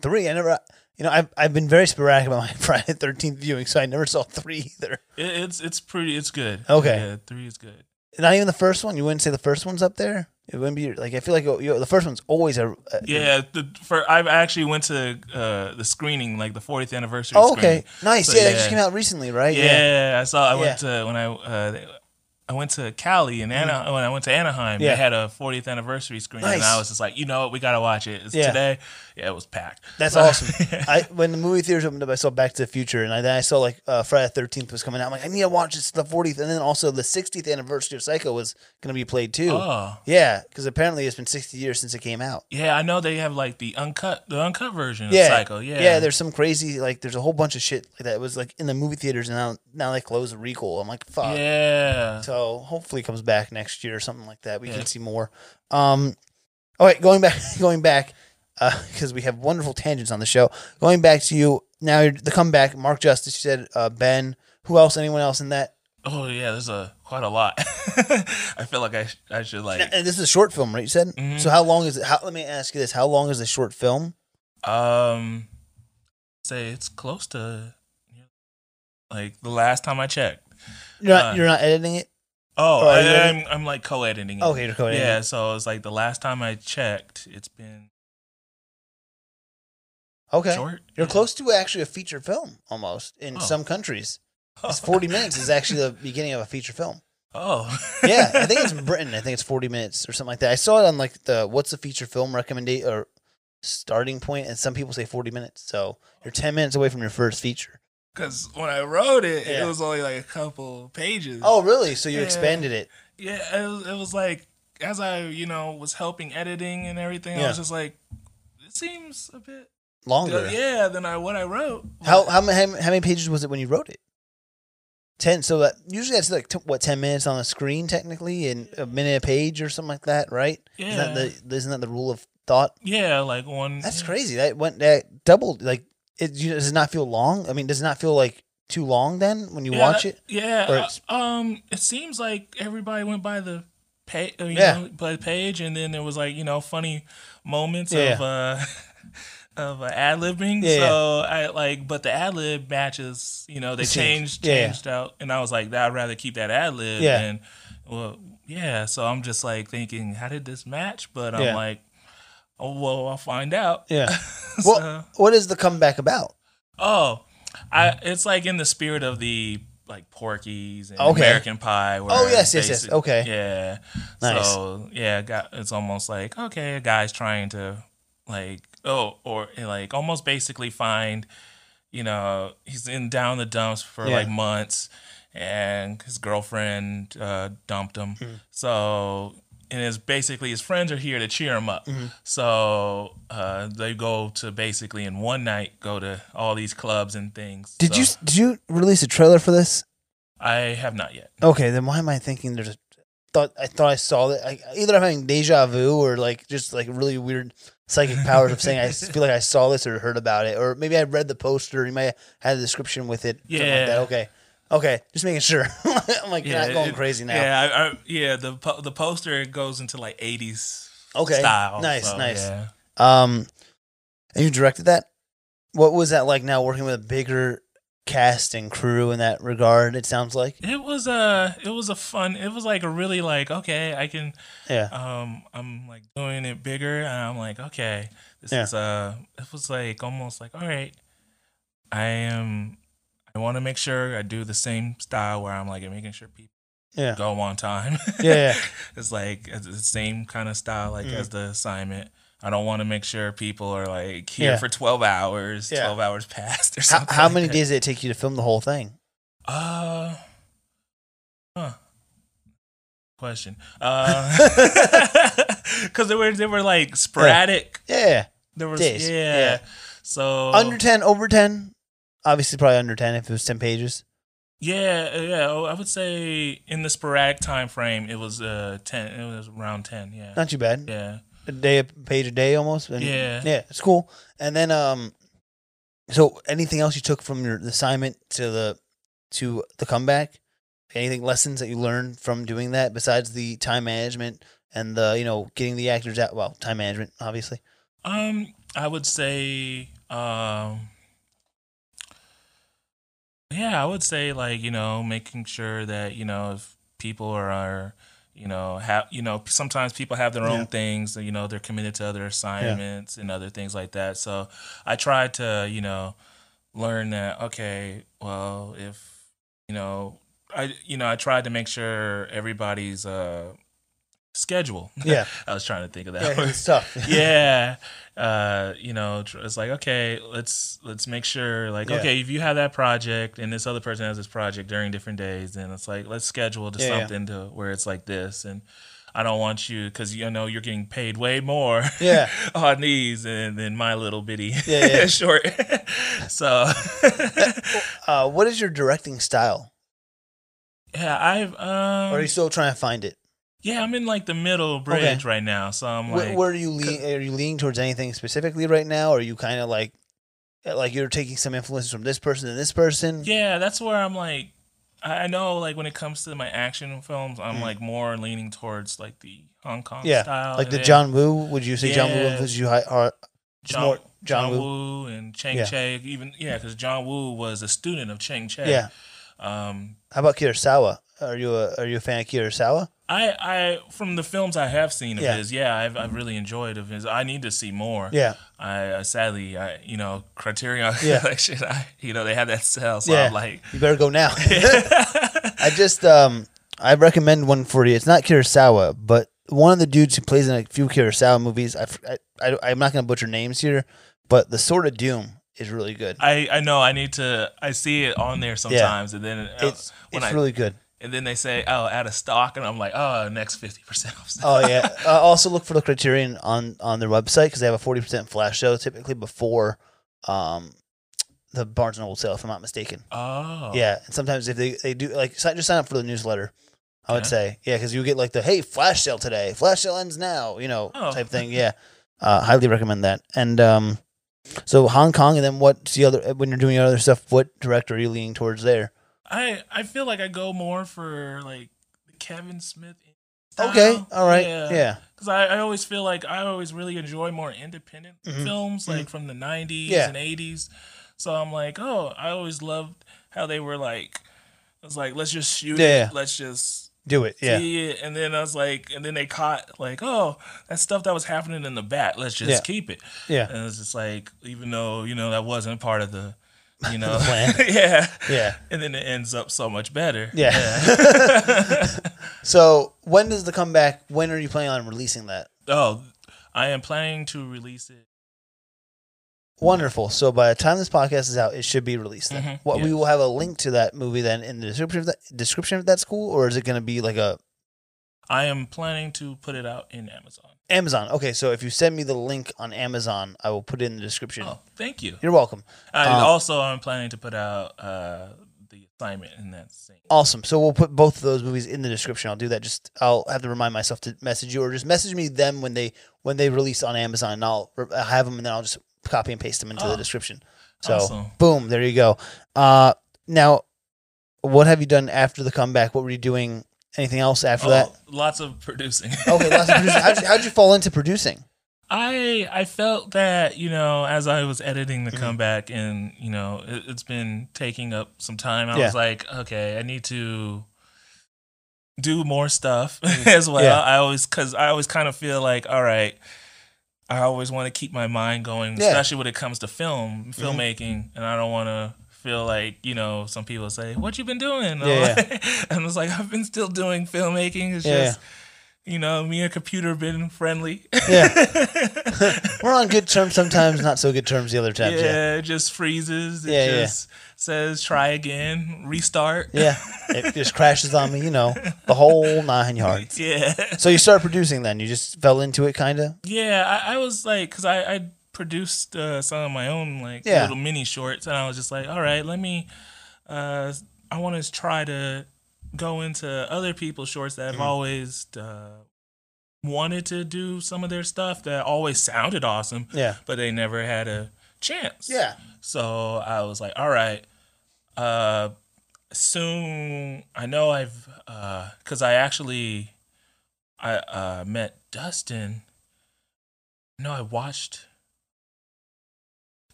Three. I never. You know, I've I've been very sporadic about my Friday Thirteenth viewing, so I never saw three either. It, it's it's pretty. It's good. Okay. Yeah, three is good. Not even the first one. You wouldn't say the first one's up there. It wouldn't be like I feel like you know, the first one's always a. a Yeah, the, for I actually went to uh, the screening, like the 40th anniversary. Oh, okay. screening. Nice. So, yeah, yeah. just came out recently, right? Yeah, I saw. I Yeah. went to when I uh, I went to Cali and Ana, when I went to Anaheim. Mm. Yeah. They had a 40th anniversary screening, and I was just like, you know what, we gotta watch it. It's Yeah. today. Yeah, it was packed. That's So- awesome. I when the movie theaters opened up, I saw Back to the Future, and I, then I saw like uh, Friday the Thirteenth was coming out. I'm like, I need to watch this. The 40th, and then also the 60th anniversary of Psycho was going to be played too. oh, Yeah, because apparently it's been 60 years since it came out. yeah, I know they have like the uncut, the uncut version of Yeah, Psycho. Yeah, yeah. There's some crazy like there's a whole bunch of shit like that. It was like in the movie theaters, and now now they close the recall. I'm like, fuck. yeah. So hopefully it comes back next year or something like that. We Yeah. can see more. Um, all right, going back, going back, because we have wonderful tangents on the show. Going back to you now, the comeback. Mark Justice, you said uh, Ben. Who else? Anyone else in that? Oh yeah, there's a quite a lot. I feel like I sh- I should like And this is a short film, right? You said. Mhm. So how long is it? How, let me ask you this: How long is the short film? um say it's close to like the last time I checked. You're not. Uh, you're not editing it. Oh, Oh, are I'm, I'm like co-editing it. Okay, you're co-editing Yeah, so it's like the last time I checked, it's been Okay. short. You're Yeah. close to actually a feature film almost in Oh. some countries. It's 40 minutes is actually the beginning of a feature film. Oh, Yeah, I think it's in Britain. I think it's 40 minutes or something like that. I saw it on like the what's the feature film recommendation or starting point, and some people say 40 minutes. So you're 10 minutes away from your first feature. because when I wrote it, Yeah. it was only like a couple pages. Oh, really? So you Yeah. expanded it? yeah, it was, it was like as I you know was helping editing and everything, I was just like, it seems a bit Longer. yeah than I what I wrote. How, how ma- how many pages was it when you wrote it? 10. So that usually that's like t- what 10 minutes on a screen technically, and a minute a page or something like that, right? Isn't that the isn't that the rule of thought? yeah, like one. That's crazy. That went that doubled. Like it you, does it not feel long? I mean, does it not feel like too long then when you yeah, watch it? Yeah. Uh, um, it seems like everybody went by the page, you Yeah. know, by the page, and then there was like you know funny moments Yeah, of uh of ad libbing. Yeah, so I like, but the ad lib matches, you know, they The scenes. changed Yeah, changed out, and I was like, I'd rather keep that ad lib. Yeah. And well, yeah. So I'm just like thinking, how did this match? But I'm Yeah. like, oh well, I'll find out. Yeah. So- What what is the comeback about? Oh, I it's like in the spirit of the like Porky's and Okay. American Pie. Oh, yes, yes, yes. Okay. Yeah. Nice. So yeah, got it's almost like okay, a guy's trying to like oh or like almost basically find, you know, he's in down the dumps for Yeah. like months, and his girlfriend uh, dumped him. Hmm. So and it's basically his friends are here to cheer him up. Mm-hmm. So uh, they go to basically in one night go to all these clubs and things. Did So you did you release a trailer for this? I have not yet. Okay, then why am I thinking there's a thought I thought I saw that I, either I'm having deja vu or like just like really weird psychic powers of saying I feel like I saw this or heard about it or maybe I read the poster. You might have had a description with it. like Yeah. that. Okay. Okay. Just making sure. I'm like not going it- crazy now. Yeah, I, I, yeah. The po- the poster goes into like '80s Okay. style. Nice, so, nice. yeah. Um, and you directed that. What was that like? Now working with a bigger cast and crew in that regard. It sounds like. It was a it was a fun. It was like a really like okay, I can Yeah. um I'm like doing it bigger and I'm like okay, this Yeah. is uh it was like almost like all right, I am I want to make sure I do the same style where I'm like making sure people Yeah. go on time. Yeah, yeah. it's like it's the same kind of style like Mhm. as the assignment. I don't want to make sure people are like here Yeah. for 12 hours, Yeah. 12 hours past or something. how like many days did it take you to film the whole thing? Uh, huh. Question. Uh, because they were they were like sporadic. Yeah. There was Days, yeah. yeah. So Under ten, over ten. Obviously, probably under ten if it was ten pages. yeah, yeah. oh, I would say in the sporadic time frame, it was uh ten. It was around ten. Yeah. Not too bad. yeah. A day, a page a day, almost. And- Yeah. Yeah, it's cool. And then, um, so anything else you took from your assignment to the to the comeback? Anything lessons that you learned from doing that besides the time management and the you know getting the actors out? Well, time management, obviously. Um, I would say, um, yeah, I would say like you know making sure that you know if people are, are you know have you know sometimes people have their Yeah. own things you know they're committed to other assignments and other things like that. So I tried to you know learn that okay, well if you know I you know I tried to make sure everybody's uh schedule. Yeah. I was trying to think of that. Yeah, it's tough. yeah uh you know it's like okay let's let's make sure like Yeah. okay if you have that project and this other person has this project during different days then it's like let's schedule to Yeah, yeah. something to where it's like this and i don't want you because you know you're getting paid way more Yeah. on these and than my little bitty Yeah, yeah. short so Uh, what is your directing style? yeah i've um Or are you still trying to find it? Yeah i'm in like the middle bridge right now so i'm like where are you lean? Are you leaning towards anything specifically right now? Or are you kind of like, like you're taking some influences from this person and this person? Yeah, that's where I'm like, I know like when it comes to my action films, I'm Mm. like more leaning towards like the Hong Kong Yeah, style. like the John Woo. Would you say John Woo Yeah. influenced you? Or John, more John, John Woo. and Chang Yeah. Cheh, even yeah, because John Woo was a student of Chang Cheh. yeah. Um, How about Kurosawa? Are you a Are you a fan of Kurosawa? I I from the films I have seen of Yeah. his, yeah, I've I've really enjoyed of his. I need to see more. Yeah, I uh, sadly, I you know Criterion Yeah. Collection, I you know they have that sale, so yeah. I'm like, you better go now. I just um I recommend one for you. It's not Kurosawa, but one of the dudes who plays in a few Kurosawa movies. I, I, I am not gonna butcher names here, but the Sword of Doom is really good. I I know I need to. I see it on there sometimes, and then uh, It's it's I really good. And then they say, "Oh, out of stock," and I'm like, "Oh, next fifty percent off." Oh yeah. uh, also look for the Criterion on on their website because they have a forty percent flash sale typically before um the Barnes and Noble sale, if I'm not mistaken. oh, Yeah, and sometimes if they they do like just sign up for the newsletter. I would Okay. say yeah, because you get like the hey flash sale today, flash sale ends now, you know Oh. type thing. Yeah, uh, highly recommend that. And um, so Hong Kong, and then what's the other when you're doing your other stuff? What director are you leaning towards there? I I feel like I go more for like the Kevin Smith. Okay, all right, yeah, Because I, I always feel like I always really enjoy more independent Mhm, films, like from the '90s Yeah. and '80s. So I'm like, oh, I always loved how they were like, I was like let's just shoot Yeah. it, let's just do it. Yeah, see it, and then I was like, and then they caught like, oh, that stuff that was happening in the back, let's just Yeah. keep it. yeah, And it's just like, even though you know that wasn't part of the, you know, yeah, yeah. and then it ends up so much better. Yeah. so when does the comeback? When are you planning on releasing that? oh, I am planning to release it. Wonderful. So by the time this podcast is out, it should be released. Then. Mhm, What we will have a link to that movie then in the description of that description of that school, or is it going to be like a I am planning to put it out in Amazon. Amazon. Okay, so if you send me the link on Amazon, I will put it in the description. Oh, thank you. You're welcome. I, Um, also, I'm planning to put out uh, the assignment in that same. Awesome. So we'll put both of those movies in the description. I'll do that. Just I'll have to remind myself to message you, or just message me them when they when they release on Amazon. And I'll have them, and then I'll just copy and paste them into the Oh, description. So awesome. boom, there you go. Uh, now, what have you done after the comeback? What were you doing? Anything else after that? Oh, lots of producing. Okay, lots of producing. How'd you, how'd you fall into producing? I I felt that you know as I was editing Mm-hmm. the comeback and you know it, it's been taking up some time. I Yeah. was like, okay, I need to do more stuff as well. Mm-hmm. Yeah. I always because I always kind of feel like, all right, I always want to keep my mind going, Yeah. Mm-hmm. especially when it comes to film filmmaking, and I don't want to feel like you know some people say, "What you been doing?" Yeah, and it's like I've been still doing filmmaking. It's Yeah, just. You know, me and computer been friendly. Yeah, we're on good terms sometimes, not so good terms the other times. Yeah, Yeah, it just freezes. It Yeah, yeah. just says try again, restart. yeah. It just crashes on me, you know, the whole nine yards. Yeah. So you started producing then? You just fell into it, kind of? Yeah, I, I was like, because I, I produced uh, some of my own like Yeah. little mini shorts, and I was just like, all right, let me. Uh, I want to try to go into other people's shorts that Mm-hmm. have always uh, wanted to do some of their stuff that always sounded awesome, Yeah. but they never had a chance. Yeah. So I was like, all right, uh, soon I know I've, uh, cause I actually, I, uh, met Dustin. No, I watched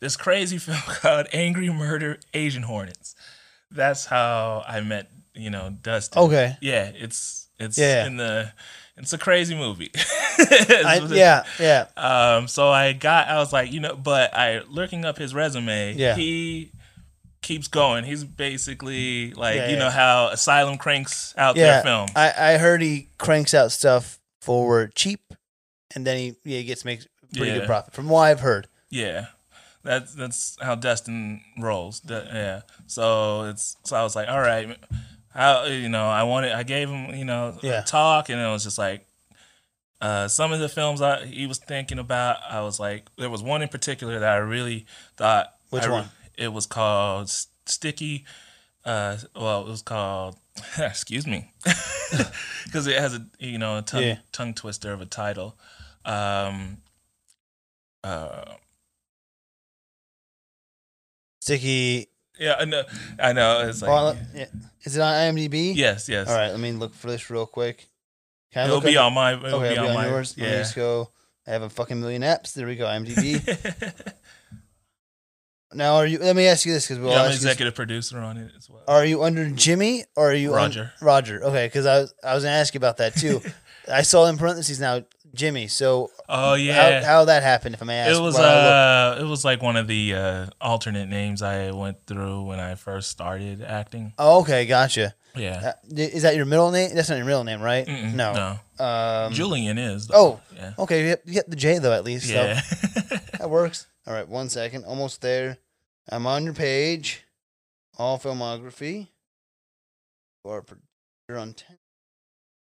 this crazy film called Angry Murder Asian Hornets. That's how I met, you know, Dustin. Okay. Yeah, it's, it's Yeah. in the, it's a crazy movie. I, yeah, yeah. Um, so I got, I was like, you know, but I looking up his resume. Yeah. he keeps going. He's basically like, Yeah, you yeah. know how Asylum cranks out Yeah. their film. I, I heard he cranks out stuff for cheap and then he, yeah, he gets makes pretty good profit from what I've heard. yeah, that's that's how Dustin rolls. Du- yeah. So it's so I was like, all right, how you know, I wanted, I gave him, you know, Yeah. a talk, and it was just like. Uh, some of the films I, he was thinking about, I was like, there was one in particular that I really thought. Which I- one? It was called Sticky. Uh, well, it was called. excuse me, because it has a you know a tongue Yeah. tongue twister of a title. Um, uh, Sticky. yeah, I know. I know. It's like oh, yeah. Is it on IMDb? yes, yes. All right, let me look for this real quick. Can It'll be on my. It'll Okay, be it'll on, my. yours. Let me just go. I have a fucking million apps. There we go. IMDb. now, are you? Let me ask you this because we'll yeah, I'm you this- executive producer on it as well. Are you under Jimmy or are you un- Roger. Roger. Okay, because I was I was gonna ask you about that too. I saw in parentheses now Jimmy. So Oh yeah. how how that happened? If I may ask. it was while I look? uh, it was like one of the uh, alternate names I went through when I first started acting. Oh, okay, gotcha. Yeah. Uh, is that your middle name? That's not your middle name, right? Mm-mm, no. no. Um, Julian is. Though. oh, yeah. okay. You get, the J though at least. Yeah. So that works. All right, one second. Almost there. I'm on your page. All filmography. Or producer on ten.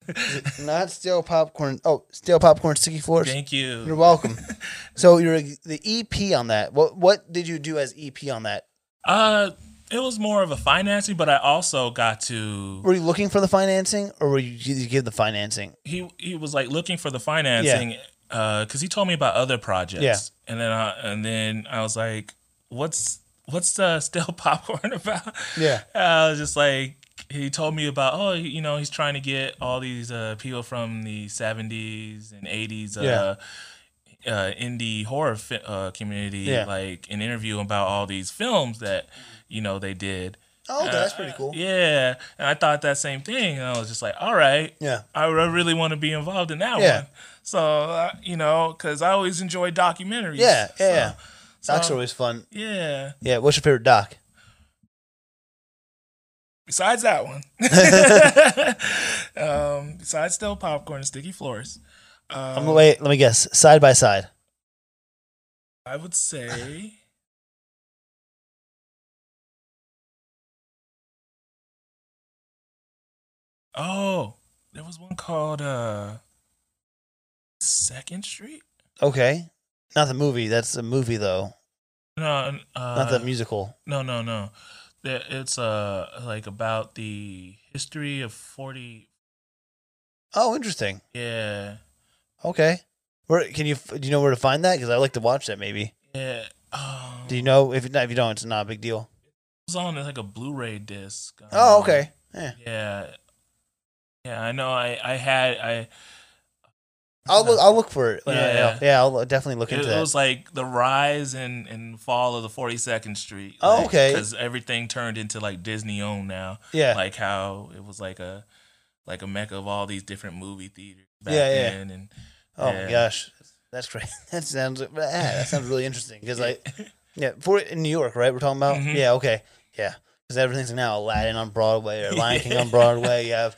Not still popcorn. Oh, still popcorn sticky floors. Thank you. You're welcome. so you're the EP on that. What what did you do as EP on that? Uh, it was more of a financing, but I also got to. Were you looking for the financing, or were you did you give the financing? He he was like looking for the financing. Uh, cause he told me about other projects. Yeah. And then I and then I was like, what's what's the still popcorn about? Yeah. I was just like, he told me about, oh, you know, he's trying to get all these uh, people from the 70s and 80s uh, Yeah. uh, indie horror fi- uh, community, Yeah. like an interview about all these films that, you know, they did. Oh, okay, that's pretty cool. Yeah. And I thought that same thing. And I was just like, all right. Yeah. I re- really want to be involved in that Yeah. one. So, uh, you know, because I always enjoy documentaries. Yeah, yeah, So. Docs so, are always fun. Yeah. Yeah. What's your favorite doc? Besides that one, um, besides still popcorn and sticky floors, Um, um, wait, let me guess. Side by side. I would say. Oh, there was one called uh Second Street. Okay, not the movie. That's a movie though, No, uh, not the musical. No, no, no. It's uh like about the history of forty. Oh, interesting. Yeah, Okay, where can you do you know where to find that? Because I like to watch that. Maybe. yeah. Um, Do you know if if you don't, it's not a big deal. It was on like a Blu-ray disc. Oh, Um, okay. Yeah. Yeah, yeah. I know. I I had I. I'll look. I'll look for it. when I- Yeah. yeah, I'll definitely look It, into it that. was like the rise and, and fall of the 42nd Street. Oh, okay. Because everything turned into like Disney owned now. yeah. Like how it was like a like a mecca of all these different movie theaters back Yeah, yeah. then. And oh yeah. my gosh, that's great. That sounds. ah, that sounds really interesting. Because I, yeah, for in New York, right? We're talking about. Mhm. Yeah. Okay. Yeah. Because everything's now Aladdin on Broadway or Lion King on Broadway. You have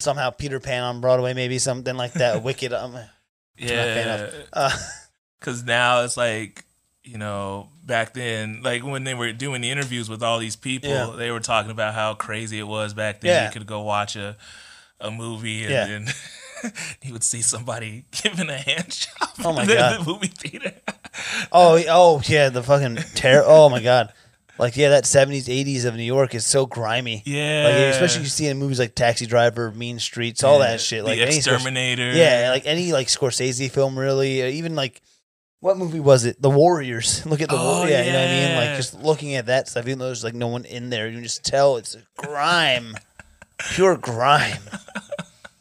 somehow Peter Pan on Broadway, maybe something like that. Wicked. Um, fan yeah, uh, because now it's like you know back then like when they were doing the interviews with all these people Yeah. they were talking about how crazy it was back then Yeah. you could go watch a a movie and Yeah. then you would see somebody giving a hand job Oh my in the, God. the movie theater oh, oh yeah, the fucking terror. Oh my god. Like yeah, that seventies, eighties of New York is so grimy. yeah Like especially you see in movies like Taxi Driver, Mean Streets, all Yeah. that shit. Like the any exterminator yeah, like any like Scorsese film, really. Even like what movie was it? The Warriors. Look at the Oh, Warriors. Yeah, you know what I mean. Like just looking at that stuff, even though there's like no one in there, you can just tell it's grime, pure grime.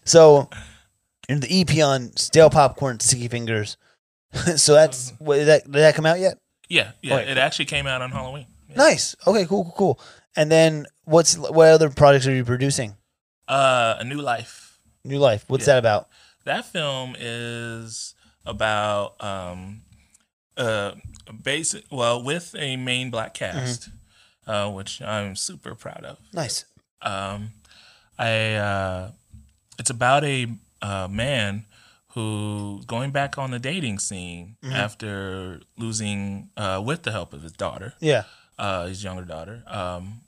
So, in the EP on stale popcorn, sticky fingers. so that's mm-hmm. what, did that did that come out yet? yeah yeah Right. it actually came out on halloween Yeah. Nice. Okay. Cool. Cool. Cool. And then what's what other projects are you producing? uh a new life New Life. What's Yeah. that about? that film is about um uh basic well with a main black cast uh which i'm super proud of Nice. um i uh it's about a uh man who going back on the dating scene after losing uh with the help of his daughter Yeah. Uh his younger daughter um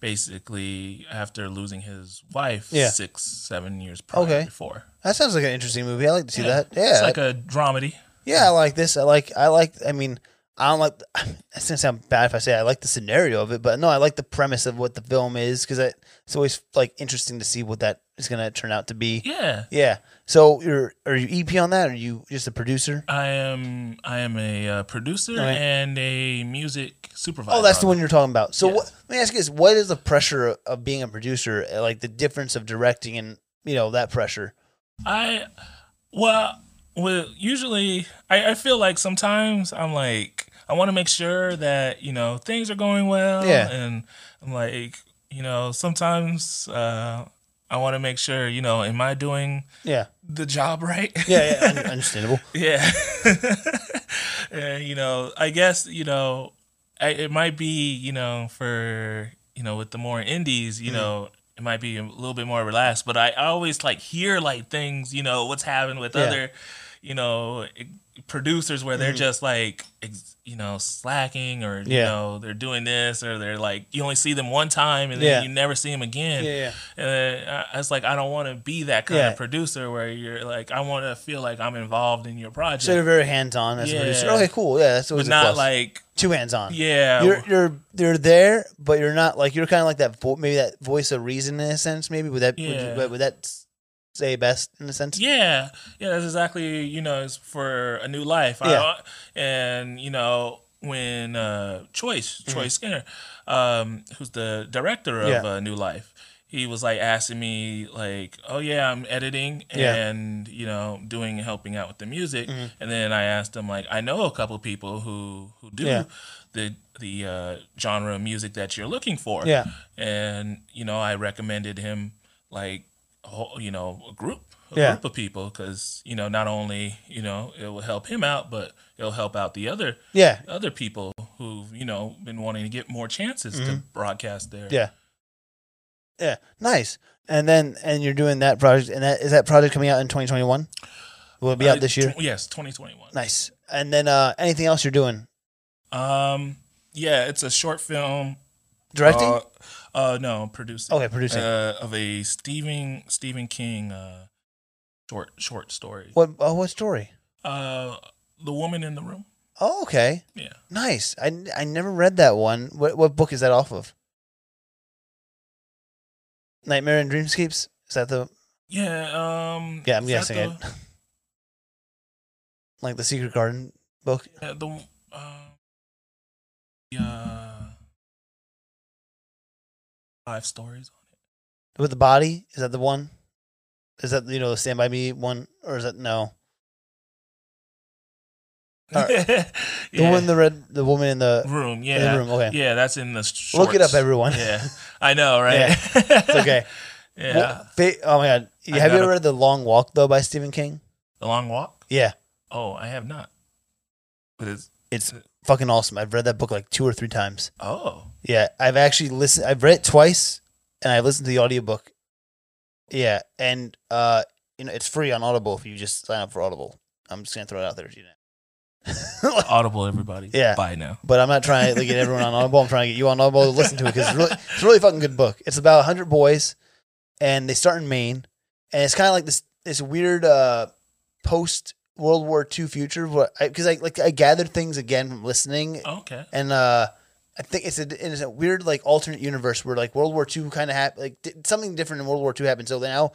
basically after losing his wife Yeah. six seven years prior Okay. before That sounds like an interesting movie. I like to see that. Yeah. it's like a dramedy Yeah, I like this. I like. I like. I mean, I don't like. It's gonna sound bad if I say I like the scenario of it, but no, I like the premise of what the film is because it's always like interesting to see what that is gonna turn out to be. yeah Yeah. So you're are you EP on that? Or are you just a producer? I am I am a uh, producer Alright. and a music supervisor. Oh, that's the one you're talking about. So Yes. what? Let me ask you this: What is the pressure of- of being a producer? uh, Like the difference of directing and you know that pressure. I well, well usually I, I feel like sometimes I'm like I want to make sure that you know things are going well. Yeah. and I'm like you know sometimes uh, I want to make sure you know am I doing Yeah. the job right? Yeah. Yeah. un- understandable. Yeah. and, you know, I guess, you know, I, it might be, you know, for, you know, with the more indies, Mm-hmm. you know, it might be a little bit more relaxed, but I always like hear like things, you know, what's happening with Yeah. other, you know, producers where they're just like, ex- you know, slacking or, you. Yeah. know, they're doing this or they're like, you only see them one time and then Yeah. you never see them again. Yeah. Yeah. And uh, it's like I don't want to be that kind of producer where you're like I want to feel like I'm involved in your project, So you're very hands on as a producer. Okay. Cool. Yeah. That's always but not plus. like two hands on. yeah, you're you're you're there, but you're not like you're kind of like that vo- maybe that voice of reason in a sense. Maybe would that would, you, would that say best in a sense? yeah, yeah. That's exactly you know it's for a new life. Yeah. I, and you know when uh, Choice Choice Skinner, um, who's the director of Mm-hmm. Yeah. uh, New Life. He was like asking me like, "Oh yeah, I'm editing Yeah. and you know doing helping out with the music." Mm-hmm. And then I asked him like, "I know a couple people who who do Yeah. the the uh, genre of music that you're looking for." Yeah. and you know I recommended him like whole, you know a group a Yeah. group of people because you know not only you know it will help him out but it'll help out the other Yeah. other people who've you know been wanting to get more chances to broadcast there Mm-hmm. Yeah. Yeah. Nice. And then and you're doing that project and that is that project coming out in 2021? Will it be out Uh, this year? tw- yes 2021 Nice. And then uh anything else you're doing? um yeah it's a short film Directing? Uh, uh, no, producing. Okay, producing. Uh, of a Stephen Stephen King uh, short short story. what? Oh, what story? Uh, the woman in the room. Oh, okay. Yeah. Nice. I, I never read that one. What what book is that off of? Nightmare and Dreamscapes. Is that the Yeah. Um. Yeah, I'm guessing it. like the Secret Garden book? The, uh, the uh, the, uh, five stories on it. With the body? Is that the one? Is that you know the Stand by Me one, or is that no? on it. The one, the red, the woman in the room. Yeah. the room. Okay, Yeah, that's in the. Shorts. look it up, everyone. Yeah, I know, right? It's okay. yeah. Well, fa- oh my god, I have you ever read The Long Walk though by Stephen King? the Long Walk. Yeah, Oh, I have not. But it's it's fucking awesome. I've read that book like two or three times. oh Yeah, I've actually listened. I've read it twice, and I've listened to the audiobook. Yeah, and uh, you know, it's free on Audible if you just sign up for Audible. I'm just gonna throw it out there to you now. Audible, everybody. Yeah. Buy now. but I'm not trying to get everyone on Audible. I'm trying to get you on Audible to listen to it because it's really, it's a really fucking good book. It's about 100 boys, and they start in Maine, and it's kind of like this this weird uh, post World War II future. What? Because I, like I gathered things again from listening, Okay. and uh, I think it's a it's a weird like alternate universe where like World War II kind of happened, like di- something different in World War II happened. So now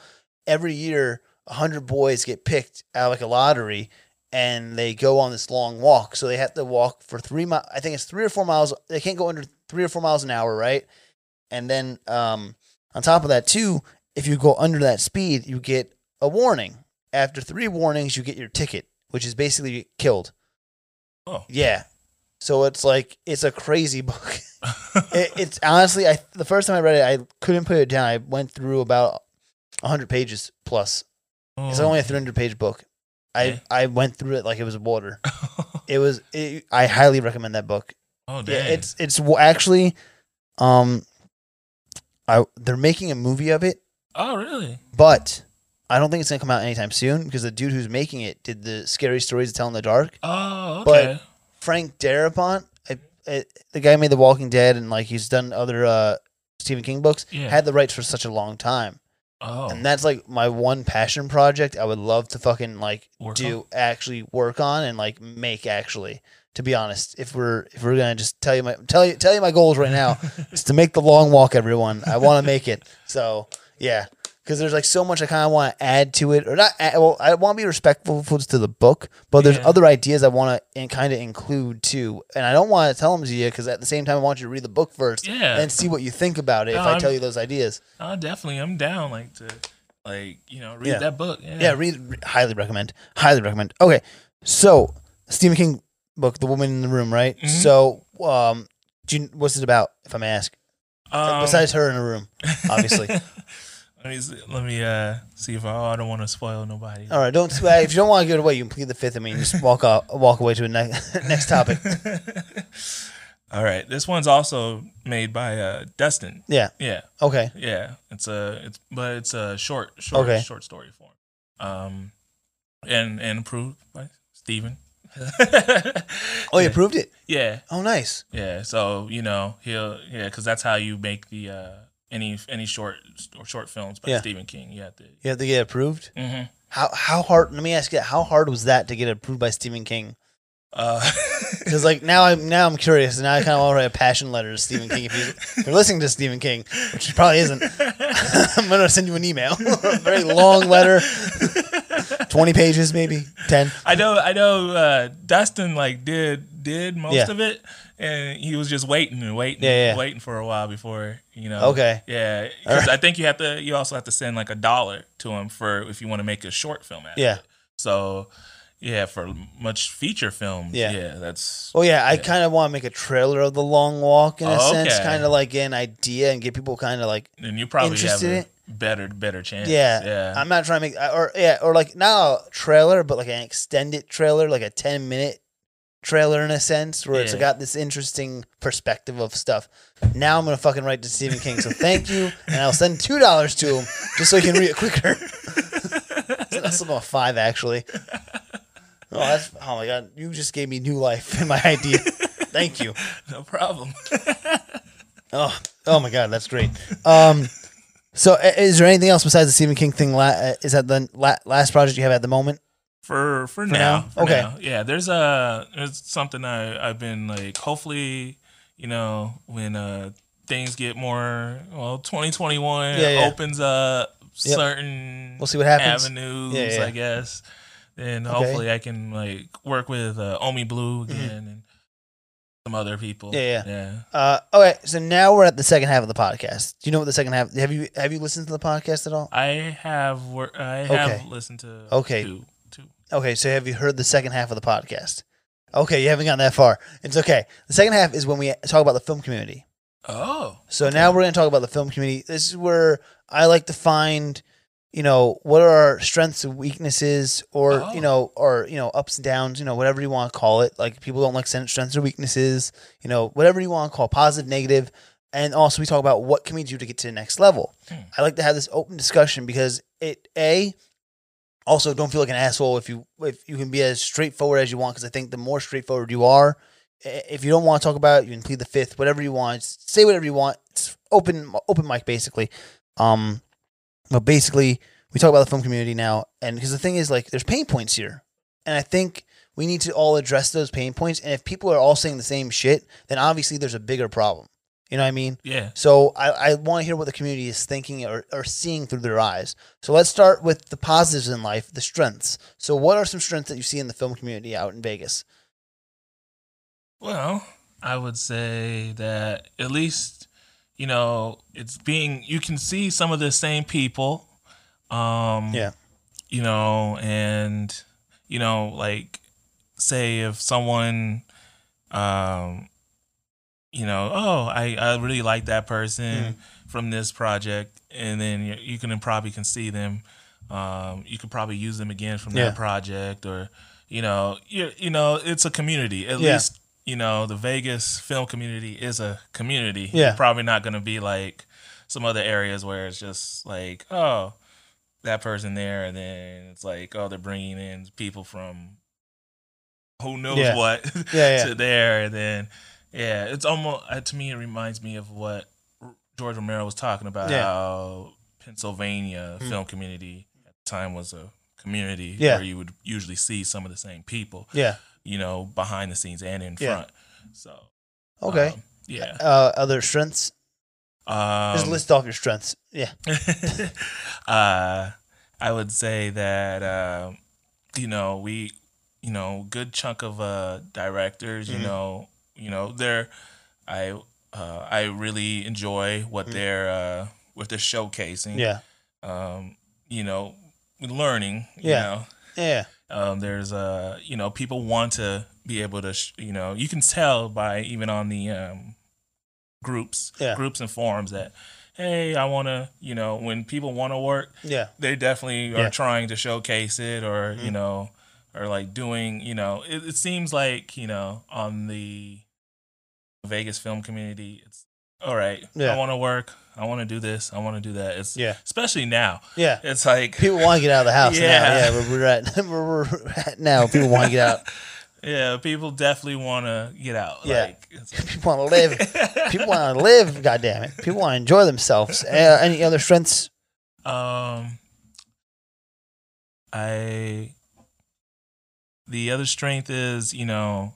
every year, 100 boys get picked out of like a lottery. And they go on this long walk, so they have to walk for three miles. I think it's three or four miles. They can't go under three or four miles an hour, right? And then um, on top of that, too, if you go under that speed, you get a warning. After three warnings, you get your ticket, which is basically killed. Oh. Yeah. So it's like it's a crazy book. it, it's honestly, I the first time I read it, I couldn't put it down. I went through about hundred pages plus. It's only a three hundred page book. I. I went through it like it was water. It was. It, I highly recommend that book. oh, Yeah, it's it's actually, um, I they're making a movie of it, oh, really? but I don't think it's gonna come out anytime soon because the dude who's making it did the scary stories to tell in the dark. Oh, But- okay. Frank Darabont, I, I, the guy who made The Walking Dead and like he's done other uh, Stephen King books, Yeah. had the rights for such a long time, oh, and that's like my one passion project. I would love to fucking like Work do actually work on and like make actually. To be honest, if we're if we're gonna just tell you my tell you tell you my goals right now is to make the long walk. Everyone, I want to make it. So yeah, because there's like so much I kind of want to add to it, or not. Add, well, I want to be respectful to the book, but there's Yeah. other ideas I want to kind of include too, and I don't want to tell them to you because at the same time I want you to read the book first Yeah. and see what you think about it. No, if I I'm- tell you those ideas, oh, definitely. I'm down. Like to, like you know, read Yeah. that book. Yeah. yeah, read re- highly recommend, highly recommend. Okay, so Stephen King book, The Woman in the Room, right? Mhm. So, um, do you, what's it about? If I may ask, Um, besides her in a room, obviously. let me see, let me uh see if I, oh, I don't want to spoil nobody. All right, don't if you don't want to give it away, you can plead the fifth. I mean, just walk off, walk away to a ne- next topic. All right, this one's also made by uh Dustin. Yeah. Yeah, Okay. yeah. It's a it's but it's a short short Okay. short story form. Um, and and approved by Stephen. Oh, you approved it. Yeah, Oh, nice. yeah. So you know he'll yeah because that's how you make the uh any any short or short films by Yeah. Stephen King. You have to. You have to get approved. hmm How how hard? Let me ask you, how hard was that to get approved by Stephen King? Uh, Because like now I'm now I'm curious, and now I kind of want to write a passion letter to Stephen King. If, you, if you're listening to Stephen King, which he probably isn't, I'm gonna send you an email, a very long letter, twenty pages, maybe ten. I know, I know. Uh, Dustin like did did most Yeah. of it, and he was just waiting and waiting, Yeah, yeah. waiting for a while before you know. Okay. Yeah, because I think you have to. You also have to send like a dollar to him for if you want to make a short film. Yeah. it. So, yeah, for much feature films. Yeah. Yeah, that's. Well, yeah, I kind of want to make a trailer of the long walk in a Oh, sense, okay. kind of like an idea, and get people kind of like And you probably have Interested in a it? better better chance. Yeah, yeah. I'm not trying to make or yeah, or like not a trailer, but like an extended trailer, like a ten minute trailer in a sense, where it's Yeah. got this interesting perspective of stuff. Now I'm gonna fucking write to Stephen King, so thank you, and I'll send two dollars to him just so he can read it quicker. so that's about five actually. Oh, that's oh my god! You just gave me new life in my idea. Thank you. no problem. Oh, oh my God, that's great. Um, so i- is there anything else besides the Stephen King thing? La- uh, is that the la- last project you have at the moment? For for, now? now. For Okay. now. Yeah, there's a there's something I I've been like hopefully you know when uh things get more well 2021 Yeah, yeah. opens up Yep. certain We'll see what happens. avenues Yeah. I guess. Then Okay. Mm-hmm. hopefully I can like work with uh, Omi Blue again and some other people. Yeah, yeah. yeah. Uh, okay, so now we're at the second half of the podcast. Do you know what the second half? Have you have you listened to the podcast at all? I have wor- I have Okay. listened to Okay. two. Okay, so have you heard the second half of the podcast? Okay, you haven't gotten that far. It's okay. The second half is when we talk about the film community. Oh, So now we're going to talk about the film community. This is where I like to find, you know, what are our strengths and weaknesses, or Oh. you know, or you know, ups and downs. You know, whatever you want to call it. Like people don't like strengths or weaknesses. You know, whatever you want to call positive, negative, and also we talk about what can we do to get to the next level. Hmm. I like to have this open discussion because it a also don't feel like an asshole if you if you can be as straightforward as you want because I think the more straightforward you are, if you don't want to talk about it, you can plead the fifth, whatever you want, say whatever you want. It's open open mic basically. Um, but basically we talk about the film community now, and because the thing is like there's pain points here, and I think we need to all address those pain points. And if people are all saying the same shit, then obviously there's a bigger problem. You know what I mean? yeah. So I, I want to hear what the community is thinking or, or seeing through their eyes. So let's start with the positives in life, the strengths. So what are some strengths that you see in the film community out in Vegas? Well, I would say that at least, you know, it's being you can see some of the same people. Um Yeah. You know, and you know, like say if someone um you know, oh, I, I really like that person from this project, and then you, you can probably can see them. Um, you could probably use them again from Yeah. that project, or you know, you you know, it's a community. At Yeah. least you know the Vegas film community is a community. Yeah. probably not going to be like some other areas where it's just like, oh, that person there, and then it's like, oh, they're bringing in people from who knows Yeah. what yeah. to there, and then yeah, it's almost uh, to me it reminds me of what George Romero was talking about Yeah. how Pennsylvania Mm. film community at the time was a community Yeah. where you would usually see some of the same people, Yeah. you know, behind the scenes and in Yeah. front. So Okay. um, yeah. uh, other strengths? Um, Just list off your strengths. Yeah. uh, I would say that um, you know we, you know, good chunk of uh, directors. You Mhm. know, you know they're I uh, I really enjoy what they're uh, what they're showcasing. Mm. Yeah. Um, you know, learning. You Yeah. know, Yeah. um, there's uh, you know, people want to be able to, sh- you know, you can tell by even on the um, groups, Yeah. groups and forums that, hey, I want to, you know, when people want to work, Yeah. they definitely Yeah. are trying to showcase it, or Mhm. you know, or like doing, you know, it, it seems like you know on the Vegas film community, it's all right. Yeah. I want to work. I want to do this. I want to do that. It's Yeah. especially now. Yeah. It's like People want to get out of the house now. Yeah. Yeah. Where we're at, where we're at now. People want to get out. Yeah, people definitely want to get out. Yeah. Like, it's like- People want to live. People want to live. God damn it. People want to enjoy themselves. Uh, any other strengths? um, I. The other strength is, you know,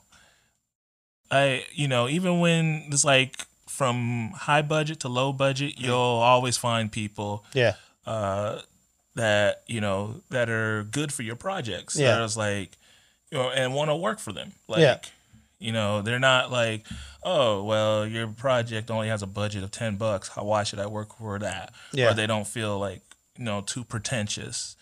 I, you know, even when it's like from high budget to low budget, you'll always find people Yeah. uh, that you know that are good for your projects. Yeah. that is like, you know, and want to work for them. Like, Yeah. you know, they're not like, oh, well, your project only has a budget of ten bucks. How why should I work for that? Yeah. Or they don't feel like you know too pretentious,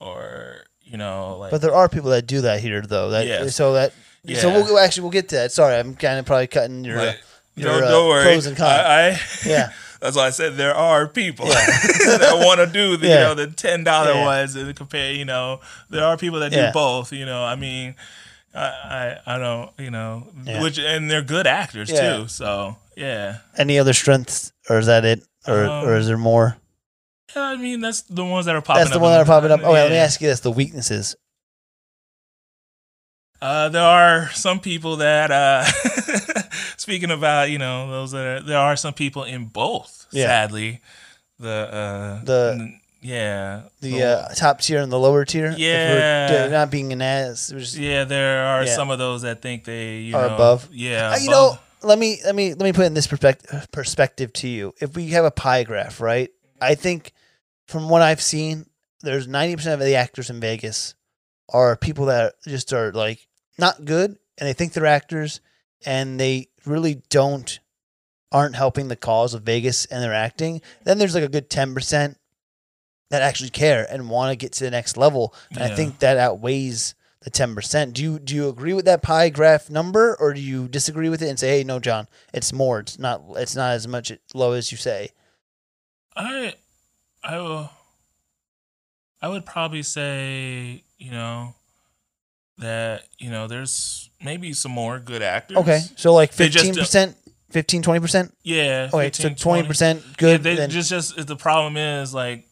or you know, like But there are people that do that here, though. That Yes. so that so we'll actually we'll get to that. Sorry, I'm kind of probably cutting your. your, don't, uh, don't worry. pros and cons. I, I Yeah. That's why I said there are people Yeah. that want to do the Yeah. you know the ten dollar Yeah. ones and compare. You know, there are people that do both. You know, I mean, I I, I don't you know Yeah. which and they're good actors Yeah. too. So yeah. Any other strengths, or is that it, or or is there more? Yeah, I mean that's the ones that are popping. That's the up one that are popping up. Okay, let me ask you this: the weaknesses. Uh, there are some people that uh, speaking about you know those that are, there are some people in both. Yeah. Sadly, the uh, The- n- yeah The uh, top tier and the lower tier. If we're Yeah. not being an ass. just- yeah there are Yeah. some of those that think they you Are know, above. Yeah, Uh, you know, let me let me let me put it in this perspective perspective to you. If we have a pie graph, right? I think from what I've seen, there's ninety percent of the actors in Vegas are people that just are like not good, and they think they're actors, and they really don't aren't helping the cause of Vegas and their acting. Then there's like a good ten percent that actually care and want to get to the next level, and I think that outweighs the ten percent. Do you do you agree with that pie graph number, or do you disagree with it and say, "Hey, no, John, it's more. It's not. It's not as much low as you say." I I will I would probably say, you know, that, you know, there's maybe some more good actors. Okay, so like fifteen percent, 15 20 percent. Yeah. Okay, so 15, twenty 20. percent Yeah, good. they then, just just the problem is like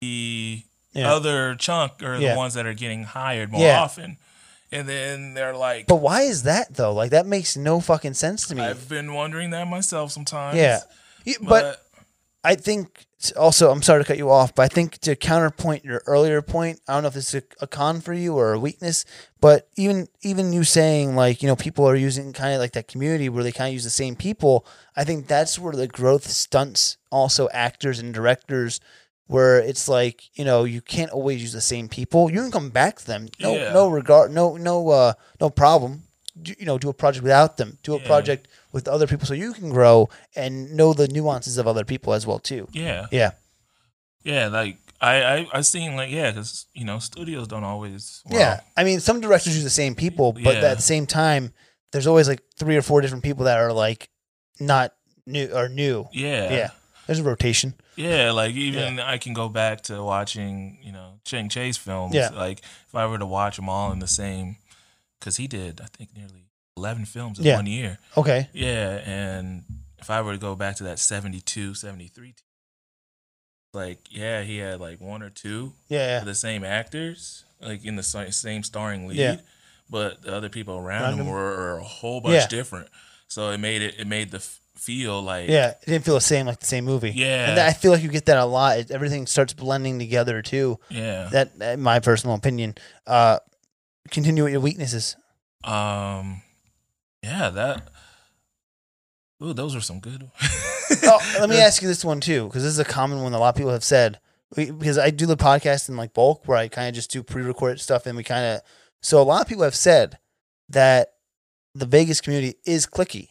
the yeah. other chunk are Yeah. the ones that are getting hired more Yeah. often. And then they're like but why is that though? Like that makes no fucking sense to me. I've been wondering that myself sometimes. yeah, Yeah, but But, I think also, I'm sorry to cut you off, but I think to counterpoint your earlier point, I don't know if this is a, a con for you or a weakness, but even even you saying like you know people are using kind of like that community where they kind of use the same people. I think that's where the growth stunts also actors and directors. Where it's like you know you can't always use the same people. You can come back to them. No, Yeah. no regard, no, no, uh, no problem. Do, you know, do a project without them. Do a Yeah. project with other people so you can grow and know the nuances of other people as well too. yeah. Yeah. Yeah, like I I I seen like yeah, cuz you know, studios don't always well, yeah. I mean, some directors use the same people, but Yeah. at the same time, there's always like three or four different people that are like not new or new. Yeah. Yeah. There's a rotation. Yeah, like even I can go back to watching, you know, Chang Cheh films. Yeah. Like if I were to watch them all in the same, because he did, I think, nearly 11 films in Yeah. one year. Okay. Yeah, and if I were to go back to that 72, 73, like, yeah, he had like one or two Yeah. of the same actors, like in the same starring lead, Yeah. but the other people around Around him him. were a whole bunch Yeah. different. So it made it, it made the feel like, Yeah. It didn't feel the same like the same movie. Yeah. And I feel like you get that a lot. It, everything starts blending together too. yeah. That, in my personal opinion. Uh, continue with your weaknesses. Um, yeah, that. Ooh, those were some good. oh, let me ask you this one too, because this is a common one that a lot of people have said. We, because I do the podcast in like bulk, where I kind of just do pre-recorded stuff, and we kind of. So a lot of people have said that the Vegas community is clicky.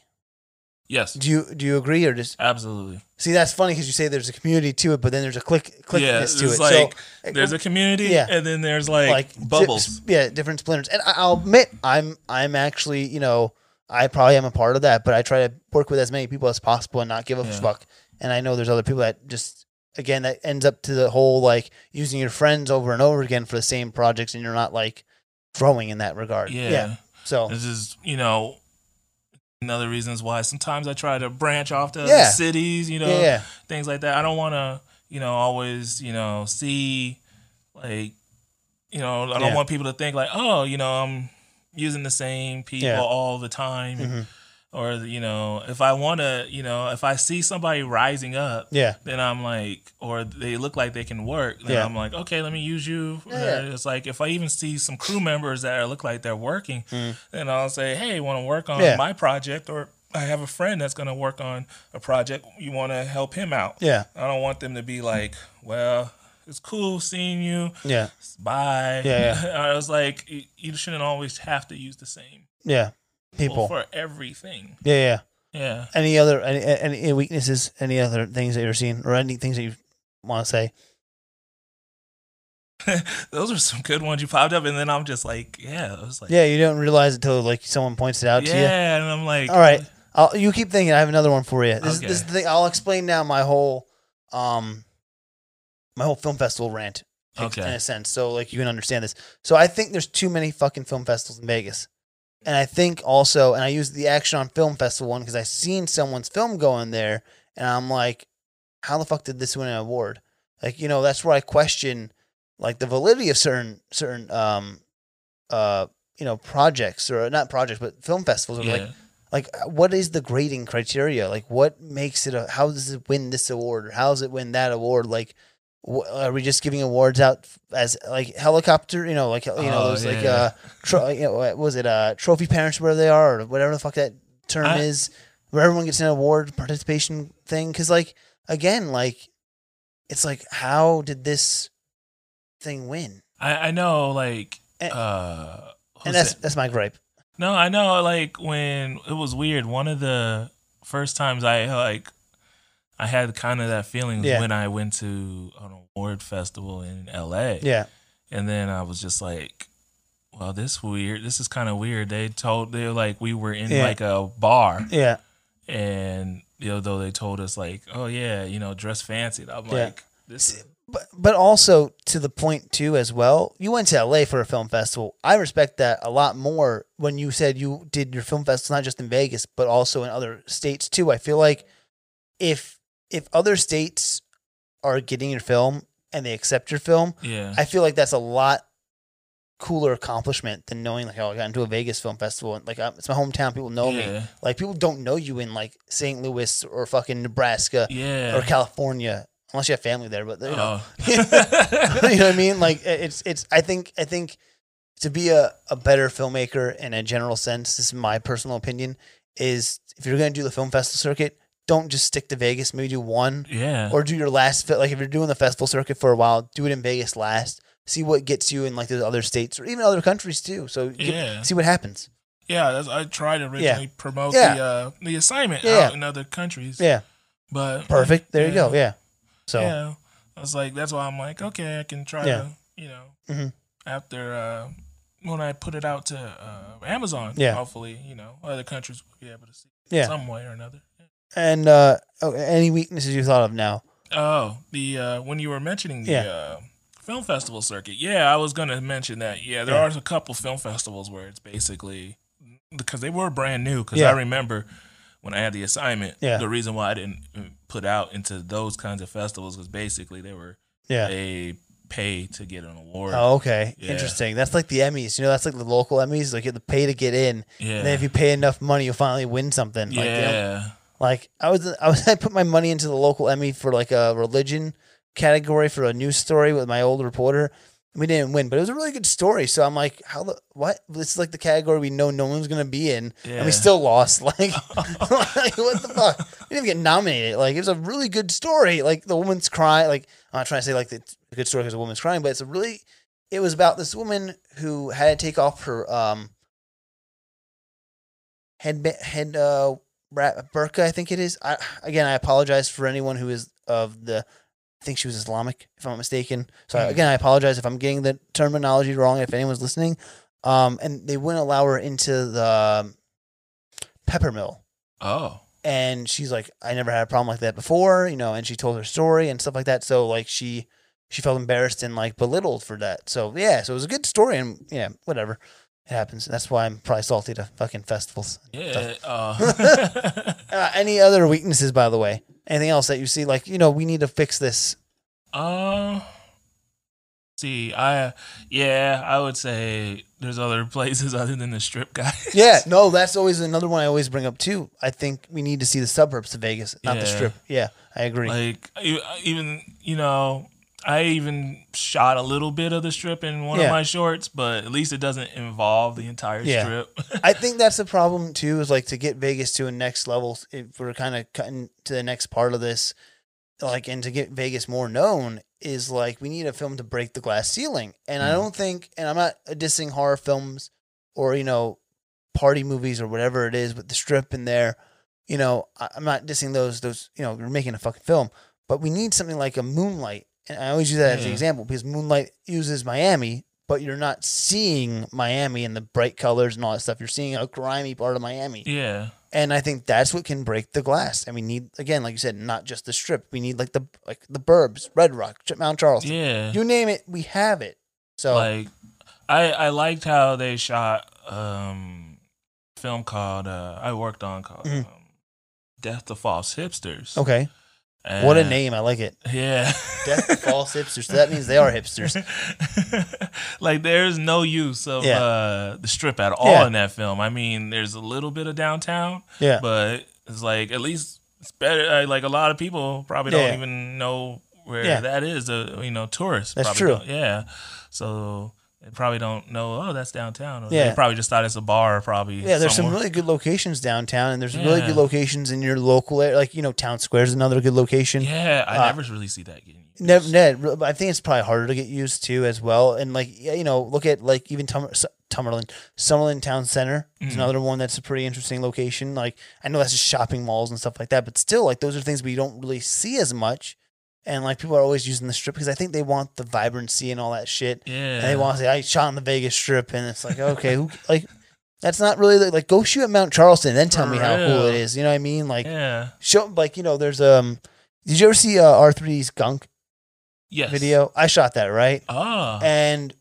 Yes, Do you do you agree or just absolutely. see? That's funny because you say there's a community to it, but then there's a click Yeah, clickiness to it. like so there's a community, yeah. and then there's like, like di- bubbles. yeah, different splinters. And I'll admit, I'm I'm actually you know I probably am a part of that, but I try to work with as many people as possible and not give a Yeah. fuck. And I know there's other people that just again that ends up to the whole like using your friends over and over again for the same projects, and you're not like growing in that regard. yeah. So This is, you know, another reasons why sometimes I try to branch off to Yeah. other cities, you know, yeah, things like that. I don't want to, you know, always, you know, see like, you know, I don't Yeah. want people to think like, oh, you know, I'm using the same people all the time. Mhm. Or, you know, if I want to, you know, if I see somebody rising up, yeah, then I'm like, or they look like they can work, then Yeah. I'm like, okay, let me use you. Yeah. It's like if I even see some crew members that look like they're working, Mm. then I'll say, hey, want to work on Yeah. my project, or I have a friend that's going to work on a project. You want to help him out? yeah, I don't want them to be like, well, it's cool seeing you. yeah, Bye. Yeah, I was like, you shouldn't always have to use the same yeah. People. for everything. Yeah, yeah. Yeah. Any other any, any weaknesses? Any other things that you're seeing, or any things that you want to say? Those are some good ones you popped up, and then I'm just like, yeah, I was like, Yeah, you don't realize it until like someone points it out to you. yeah, and I'm like, All right. I'll, you keep thinking. I have another one for you. This, Okay. this is the thing. I'll explain now my whole, um, my whole film festival rant. Okay. In a sense, so like you can understand this. So I think there's too many fucking film festivals in Vegas, and I think also, and I use the Action on Film Festival one because I seen someone's film go in there, and I'm like, how the fuck did this win an award? Like you know, that's where I question like the validity of certain certain um uh you know projects or not projects but film festivals. Yeah, like like what is the grading criteria? Like what makes it a how does it win this award or how does it win that award? Like are we just giving awards out as like helicopter? You know, like you know, Oh, those yeah, like yeah. uh, tro- you know, what was it uh, trophy parents where they are or whatever the fuck that term I- is, where everyone gets an award participation thing? Because like again, like it's like how did this thing win? I, I know, like, And- uh, And that's it? that's my gripe. No, I know. Like when it was weird. One of the first times I like, I had kind of that feeling Yeah. when I went to an award festival in L.A. Yeah, and then I was just like, "Well, this weird. This is kind of weird." They told they were like we were in Yeah. like a bar, yeah, and you know, though they told us like, "Oh yeah, you know, dress fancy." And I'm Yeah. like, "This." Is, but but also to the point too as well. You went to LA for a film festival. I respect that a lot more when you said you did your film festival not just in Vegas but also in other states too. I feel like if if other states are getting your film and they accept your film, yeah, I feel like that's a lot cooler accomplishment than knowing like oh I got into a Vegas film festival and like it's my hometown people know me like people don't know you in like St. Louis or fucking Nebraska yeah. or California unless you have family there but you know Oh. you know what I mean? Like it's it's I think I think to be a, a better filmmaker in a general sense, this is my personal opinion, is if you're gonna do the film festival circuit, don't just stick to Vegas, maybe do one. yeah, Or do your last fi- like if you're doing the festival circuit for a while, do it in Vegas last. See what gets you in like those other states or even other countries too. So get- Yeah. see what happens. yeah. I tried to originally promote Yeah. the uh, the assignment Yeah. out in other countries. Yeah. but Perfect. There you go. Yeah. Yeah. So yeah, I was like, that's why I'm like, okay, I can try Yeah. to, you know, Mhm. after uh, when I put it out to uh, Amazon, Yeah. hopefully, you know, other countries will be able to see it Yeah. some way or another. And uh oh, any weaknesses you thought of now? Oh, the uh, when you were mentioning the Yeah. uh, film festival circuit, yeah, I was gonna mention that. Yeah, there Yeah. are a couple film festivals where it's basically because they were brand new. Because Yeah. I remember when I had the assignment, Yeah. the reason why I didn't uh, put out into those kinds of festivals was basically they were Yeah. they pay to get an award. Oh, okay. Yeah. Interesting. That's like the Emmys. You know, that's like the local Emmys. Like you have to pay to get in. yeah, And then if you pay enough money, you'll finally win something. Like, know, yeah, like I was, I was, I put my money into the local Emmy for like a religion category for a news story with my old reporter. We didn't win, but it was a really good story. So I'm like, how the what? This is like the category we know no one's gonna be in, and we still lost. Like, like what the fuck? We didn't even get nominated. Like it was a really good story. Like the woman's crying. Like I'm not trying to say like a good story because a woman's crying, but it's a really. It was about this woman who had to take off her um head head uh burqa. I think it is. I again, I apologize for anyone who is of the. I think she was Islamic, if I'm not mistaken. So Hmm. again, I apologize if I'm getting the terminology wrong. If anyone's listening, um, and they wouldn't allow her into the um, Peppermill oh, and she's like i never had a problem like that before you know and she told her story and stuff like that so like she she felt embarrassed and like belittled for that so yeah so it was a good story and yeah whatever it happens. That's why i'm probably salty to fucking festivals. Yeah. Uh, uh, any other weaknesses by the way? Anything else that you see like you know we need to fix this? Uh, see, I yeah, I would say there's other places other than the strip guys. yeah no that's always another one i always bring up too. I think we need to see the suburbs of vegas not the strip. Yeah i agree. Like even you know, I even shot a little bit of the strip in one Yeah. of my shorts, but at least it doesn't involve the entire Yeah. strip. I think that's the problem too. Is like to get Vegas to a next level. If we're kind of cutting to the next part of this, like, and to get Vegas more known, is like we need a film to break the glass ceiling. And I Mm. don't think, and I'm not dissing horror films or you know, party movies or whatever it is with the strip in there. You know, I- I'm not dissing those. Those, you know, you're making a fucking film, but we need something like a Moonlight. And I always use that as an example because Moonlight uses Miami, but you're not seeing Miami and the bright colors and all that stuff. You're seeing a grimy part of Miami. yeah, And I think that's what can break the glass. And we need again, like you said, not just the strip. We need like the like the burbs, Red Rock, Mount Charleston. yeah. You name it, we have it. So like I I liked how they shot um film called uh I worked on called Mhm. um, Death to False Hipsters. okay. What a name! I like it. Yeah. Death false hipsters. So that means they are hipsters. like there's no use of Yeah. uh, the strip at all Yeah. in that film. I mean, there's a little bit of downtown, Yeah. but it's like at least it's better. uh, Like a lot of people probably Yeah. don't even know where that is. Uh, you know, tourists. That's probably true. don't- Yeah, so probably don't know. Oh, that's downtown. Or Yeah. They probably just thought it's a bar. Probably. Yeah, there's some really good locations downtown, and there's really good locations in your local area. Like you know, Town Square is another good location. Yeah, I Uh, never really see that getting. used. Never, Ned, I think it's probably harder to get used to as well. And like, you know, look at like even Tum- Tumberland, Summerlin Town Center is Mhm. another one that's a pretty interesting location. Like, I know that's just shopping malls and stuff like that, but still, like, those are things we don't really see as much. And like, people are always using the strip because I think they want the vibrancy and all that shit. Yeah. And they want to say, I shot on the Vegas Strip, and it's like, okay, who like. That's not really the- like go shoot at Mount Charleston, then tell For me how cool it is. You know what I mean? Like Yeah. show like you know, there's um. Did you ever see uh, R3's Gunk Yes. video? I shot that right, Oh. and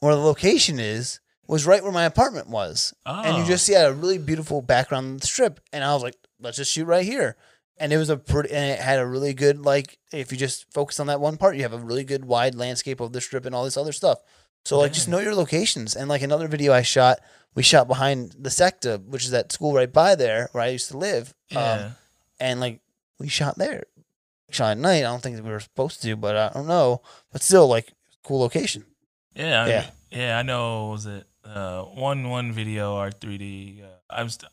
where the location is was right where my apartment was, and you Oh. just see a really beautiful background on the strip, and I was like, let's just shoot right here. And it was a pretty, and it had a really good like. If you just focus on that one part, you have a really good wide landscape of the strip and all this other stuff. So like, just know your locations. And like another video I shot, we shot behind the Secta, which is that school right by there where I used to live. Yeah. Um, and like we shot there, shot at night. I don't think we were supposed to, but I don't know. But still, like cool location. Yeah, I Yeah. mean- yeah. I know. Was it uh, one one video or three D? Uh, I'm st-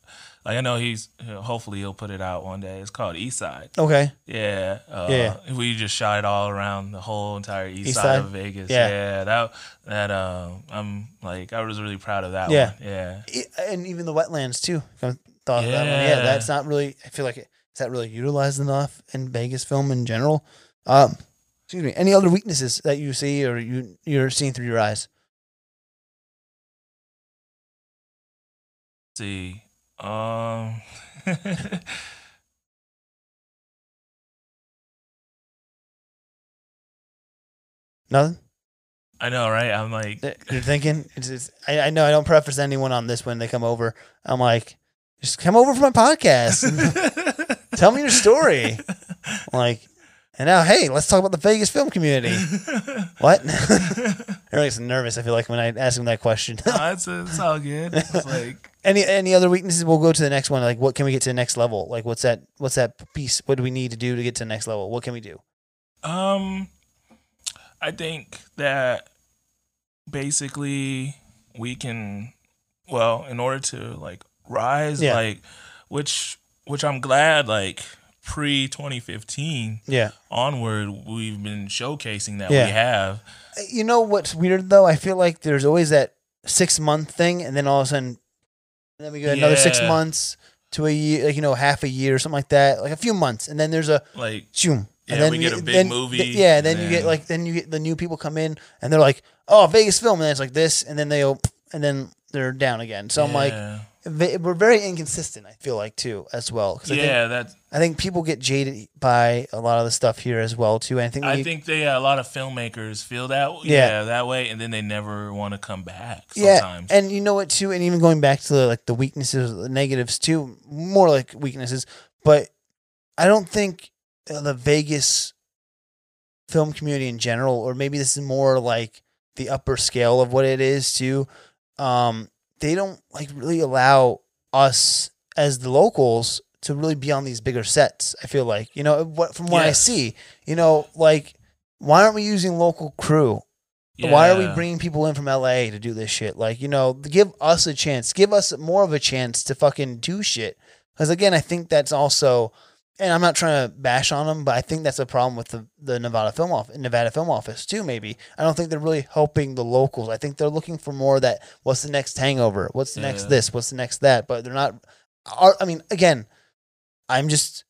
like I know he's. uh, Hopefully he'll put it out one day. It's called East Side. Okay. Yeah, uh, Yeah. We just shot it all around the whole entire east, East side, side? of Vegas. Yeah. Yeah, that that um, I'm like I was really proud of that Yeah. one. Yeah, E- And even the wetlands too. I thought of that one. Yeah, Yeah. that's not really. I feel like it, is that really utilized enough in Vegas film in general. Um, excuse me. Any other weaknesses that you see or you you're seeing through your eyes? see. Um, Nothing. I know, right? I'm like, You're thinking. It's, it's, I, I know. I don't preface anyone on this when they come over. I'm like, just come over for my podcast. tell me your story. I'm like, and now, hey, let's talk about the Vegas film community. What? Gets nervous. I feel like when I ask him that question. Nah, it's, it's all good. It's like, any any other weaknesses? We'll go to the next one. Like, what can we get to the next level? Like, what's that? What's that piece? What do we need to do to get to the next level? What can we do? Um, I think that basically we can, well, in order to like rise, Yeah. like, which which I'm glad, like pre 2015 Yeah. onward, we've been showcasing that Yeah. we have. You know what's weird though? I feel like there's always that six month thing, and then all of a sudden, then we go another six months to a year, like you know, half a year or something like that, like a few months, and then there's a Like, zoom. Yeah, and then we get a big then- movie, th- yeah, and then you get like then you get the new people come in and they're like, oh, Vegas film, and then it's like this, and then they and then they're down again. So I'm like, ve- we're very inconsistent. I feel like too as well. 'Cause I think yeah, that I think people get jaded by a lot of the stuff here as well too. And I think I think they a lot of filmmakers feel that Yeah. yeah, that way, and then they never want to come back. yeah, and you know what too, and even going back to the, like the weaknesses, the negatives too, more like weaknesses. But I don't think uh, the Vegas film community in general, or maybe this is more like the upper scale of what it is too. Um, they don't like really allow us as the locals to really be on these bigger sets. I feel like you know what from what I see, you know, like why aren't we using local crew? Why are we bringing people in from LA to do this shit? Like, you know, give us a chance. Give us more of a chance to fucking do shit. Because again, I think that's also, and I'm not trying to bash on them, but I think that's a problem with the, the Nevada film office, Nevada film office too. Maybe I don't think they're really helping the locals. I think they're looking for more of that. What's the next hangover? What's the next this? What's the next that? But they're not. Are, I mean, again, I'm just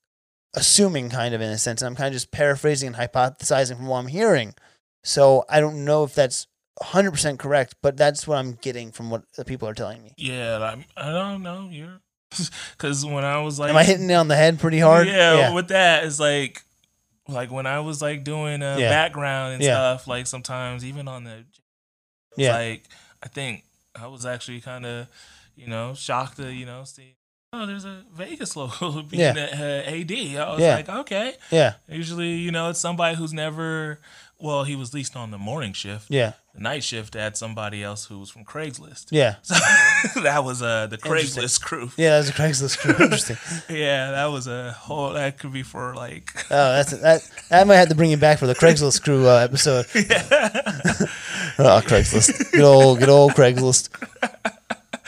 assuming kind of in a sense, and I'm kind of just paraphrasing and hypothesizing from what I'm hearing. So I don't know if that's 100% correct, but that's what I'm getting from what the people are telling me. Yeah, like, I don't know. You're because when I was like, Am I hitting it on the head pretty hard? Yeah, with that, it's like, like when I was like doing a Yeah. background and Yeah. stuff. Like sometimes even on the, yeah. like I think I was actually kind of, you know, shocked to you know see oh, there's a Vegas local being Yeah. a, uh, AD. I was Yeah. like, okay. Yeah, Usually, you know, it's somebody who's never. Well, he was least on the morning shift. yeah, The night shift had somebody else who was from Craigslist. yeah, So that was uh, the Craigslist crew. yeah. That was a Craigslist crew. Interesting. Yeah, that was a whole. That could be for like. Oh, that's that. I might have to bring you back for the Craigslist crew uh, episode. oh, Craigslist. Good old, good old Craigslist.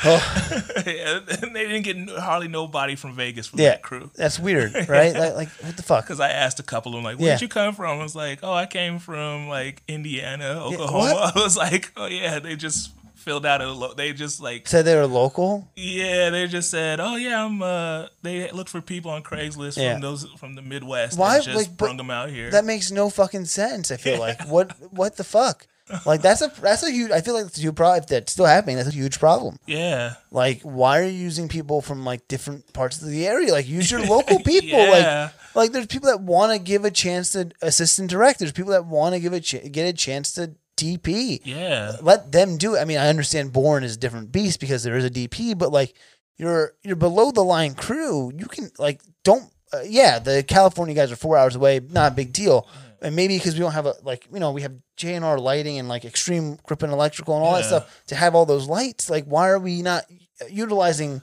Oh, yeah, they didn't get hardly nobody from Vegas from Yeah. that crew. that's weird, right? Like, like what the fuck? Because I asked a couple of them, like, where'd Yeah. you come from? I was like, oh, I came from like Indiana? Oklahoma. I was like, oh yeah, they just filled out a. Lo- they just like, Said they were local. yeah, they just said, oh yeah, I'm. uh They looked for people on Craigslist Yeah. from those from the Midwest. Why- just like, brung them out here. That makes no fucking sense. I feel like what what the fuck? Like that's a that's a huge. I feel like that's a huge problem. If that's still happening, that's a huge problem. yeah, Like, why are you using people from like different parts of the area? Like, use your local people. Yeah. Like, like there's people that want to give a chance to assistant direct. There's people that want to give a ch- get a chance to DP. yeah, Let them do it. I mean, I understand Born is a different beast because there is a DP, but like you're you're below the line crew. You can like don't. Uh, yeah, the California guys are four hours away. Not a big deal. And maybe because we don't have a like you know we have J and R lighting and like extreme Crippen electrical and all that Yeah. stuff to have all those lights. Like, why are we not utilizing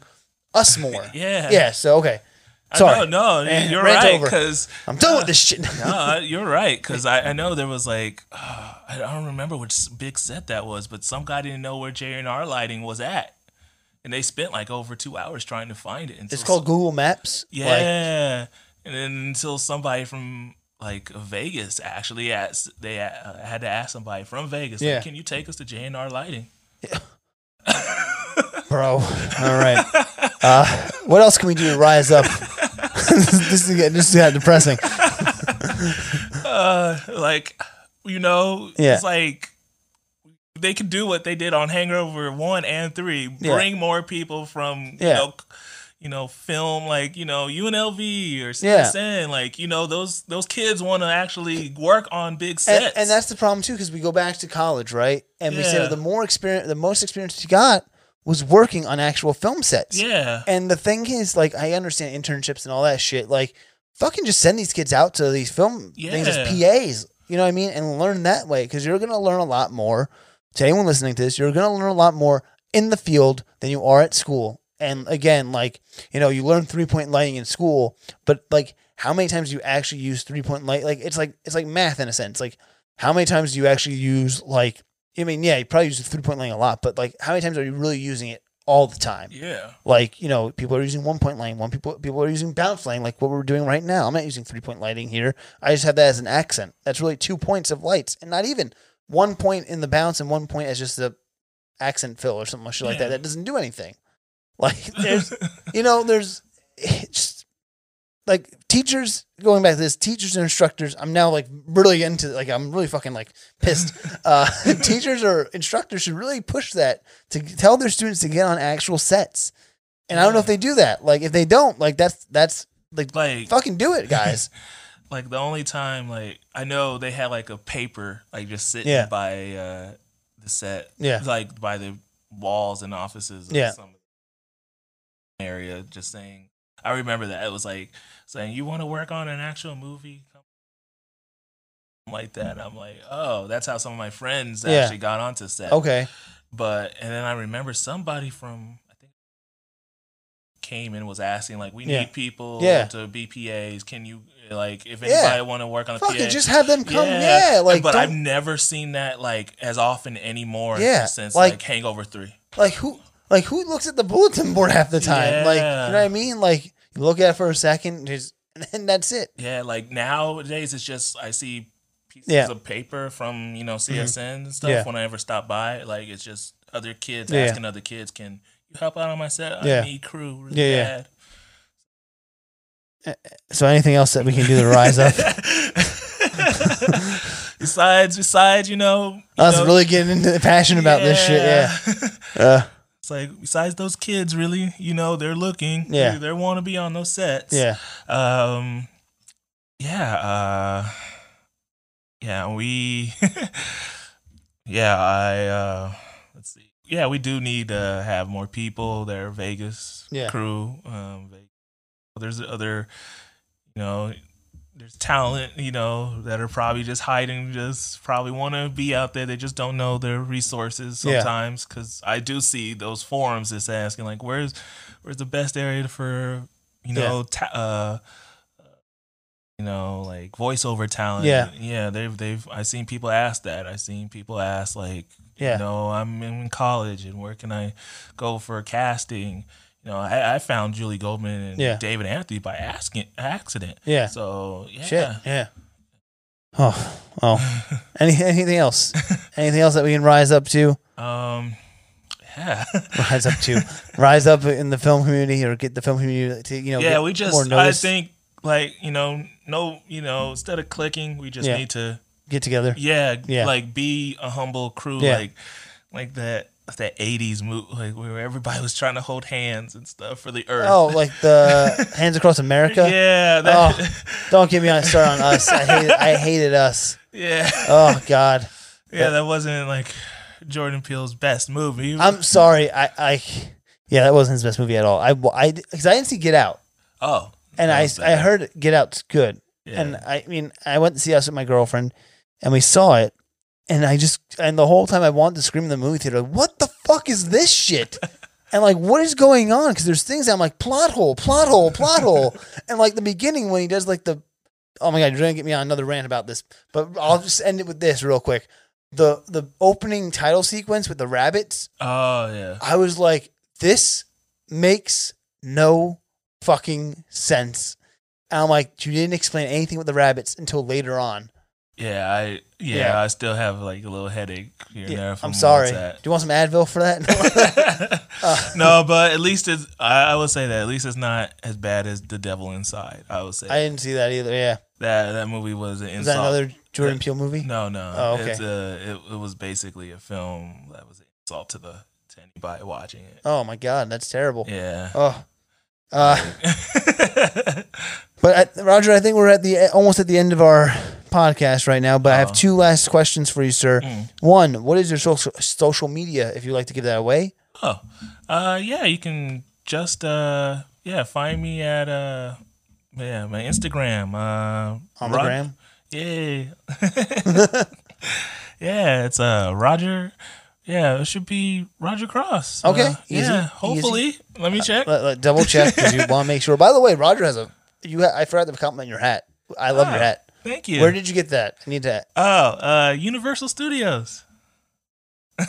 us more? Yeah. Yeah. So okay. I Sorry. know, no, Eh, you're rant right over. because I'm done with this shit. no, you're right. Because I, I know there was like, uh, I don't remember which big set that was, but some guy didn't know where J&R lighting was at. And they spent like over two hours trying to find it. Until it's called Google Maps. Yeah. Like, and then until somebody from like Vegas actually asked, they uh, had to ask somebody from Vegas, Yeah. like, can you take us to J&R lighting? bro. All right. Uh, what else can we do to rise up? this is getting this is getting depressing. uh, like you know, Yeah. it's like they could do what they did on Hangover One and Three. Yeah. Bring more people from you Yeah. know, c- you know, film like you know UNLV or Yeah. Like you know, those those kids want to actually work on big sets. and that's the problem too, because we go back to college, right? And we say Yeah. the more experience, the most experience you got was working on actual film sets. yeah, And the thing is, like, I understand internships and all that shit. Like, fucking just send these kids out to these film things as PAs. You know what I mean? And learn that way because you're going to learn a lot more. To anyone listening to this, you're going to learn a lot more in the field than you are at school. And again, like, you know, you learn three point lighting in school, but like, how many times do you actually use three point light? Like, it's like, it's like math in a sense. Like, how many times do you actually use, like, I mean, yeah, you probably use three point lighting a lot, but like, how many times are you really using it all the time? yeah, like you know people are using one point lighting one people people are using bounce lighting like what we're doing right now i'm not using three point lighting here i just have that as an accent that's really two points of lights and not even one point in the bounce and one point as just the accent fill or something like like that that doesn't do anything like there's you know there's just like teachers going back to this teachers and instructors i'm now like really into like i'm really fucking like pissed uh teachers or instructors should really push that to tell their students to get on actual sets and i don't know if they do that like if they don't like that's that's like like fucking do it guys like the only time like I know they had like a paper like just sitting Yeah. by uh the set. Yeah. Like by the walls and offices of Yeah. some area just saying I remember that. It was like saying you want to work on an actual movie like that. I'm like, "Oh, that's how some of my friends Yeah. actually got onto set." okay But and then I remember somebody from I think came and was asking like, "We Yeah. need people Yeah. to be PAs. Can you like if Yeah. anybody want to work on a fuck PA?" it just have them come yeah, like but don't- I've never seen that like as often anymore. Yeah, since like- like, Hangover Three. like who like who looks at the bulletin board half the time like you know what i mean like you look at it for a second and then that's it Yeah, like nowadays it's just I see pieces Yeah. Mm-hmm. of paper from you know CSN and stuff Yeah. when I ever stop by. Like it's just other kids Yeah. asking other kids, "Can you help out on my set? I Yeah. need crew really Yeah, yeah. bad." so anything else that we can do to rise up besides, besides, you know, you was know, really getting into the passion about this shit yeah uh, it's like besides those kids, really, you know, they're looking. Yeah. they, they want to be on those sets. yeah Um. Yeah. Uh. Yeah. We. yeah. I. Uh. Let's see. yeah, we do need to have more people. Their Vegas Yeah. crew. Um, Ve- there's other, you know, there's talent, you know, that are probably just hiding, just probably want to be out there. They just don't know their resources Yeah. sometimes. Because I do see those forums that's asking like, where's where's the best area for, you know, ta- uh, you know, like voiceover talent. Yeah. yeah. They've they've I've seen people ask that. I've seen people ask like, Yeah. you know, I'm in college and where can I go for casting? You know, I, I found Julie Goldman and Yeah. David Anthony by asking accident. Yeah. So yeah. Shit. Yeah. Oh. Oh. Any anything else? anything else that we can rise up to? Um. Yeah. Rise up to. rise up in the film community or get the film community to you know. yeah. We just. I think like you know no you know instead of clicking we just Yeah. need to get together. yeah, Yeah. like be a humble crew Yeah. like like that that 80s move like where everybody was trying to hold hands and stuff for the earth Oh, like the Hands Across America. yeah that, Oh, don't get me on start on us. I hated, I hated us. yeah Oh God. yeah that wasn't like jordan peele's best movie I'm sorry. I, I yeah, that wasn't his best movie at all. I I because I didn't see Get Out, oh and I was I heard Get Out's good, Yeah. and I mean I went to see us with my girlfriend, and we saw it, and I just and the whole time I wanted to scream in the movie theater, what the fuck is this shit? And like, what is going on? Because there's things that I'm like, plot hole, plot hole, plot hole. And like the beginning when he does like the, oh my god, you're gonna get me on another rant about this, but I'll just end it with this real quick. The the opening title sequence with the rabbits, oh yeah I was like, this makes no fucking sense. And I'm like, you didn't explain anything with the rabbits until later on. Yeah i yeah, Yeah. i still have like a little headache here and there from I'm sorry. Do you want some Advil for that? no but at least it's I, I would say that at least it's not as bad as the devil inside i would say I didn't see that either. Yeah. that that movie was an Is insult that another Jordan Peele movie? No, no. Oh, okay. It's a, it, it was basically a film that was an insult to the to anybody watching it. Oh my god, that's terrible. Yeah. Oh. Uh, but I, Roger, I think we're at the almost at the end of our podcast right now. But I have Oh. two last questions for you, sir. Mm. One, what is your social social media? If you'd like to give that away. oh, uh, yeah. You can just uh, yeah, find me at uh, yeah, my Instagram. Uh, On the gram? Yeah. yeah, it's uh Roger. Yeah, it should be Roger Cross. Okay, Uh, easy, yeah, easy. hopefully. Let me check. Let, let- double check because you want to make sure. By the way, Roger has a. You, ha- I forgot to compliment your hat. I love your Ah, hat. Thank you. Where did you get that? I need that. oh, uh, Universal Studios.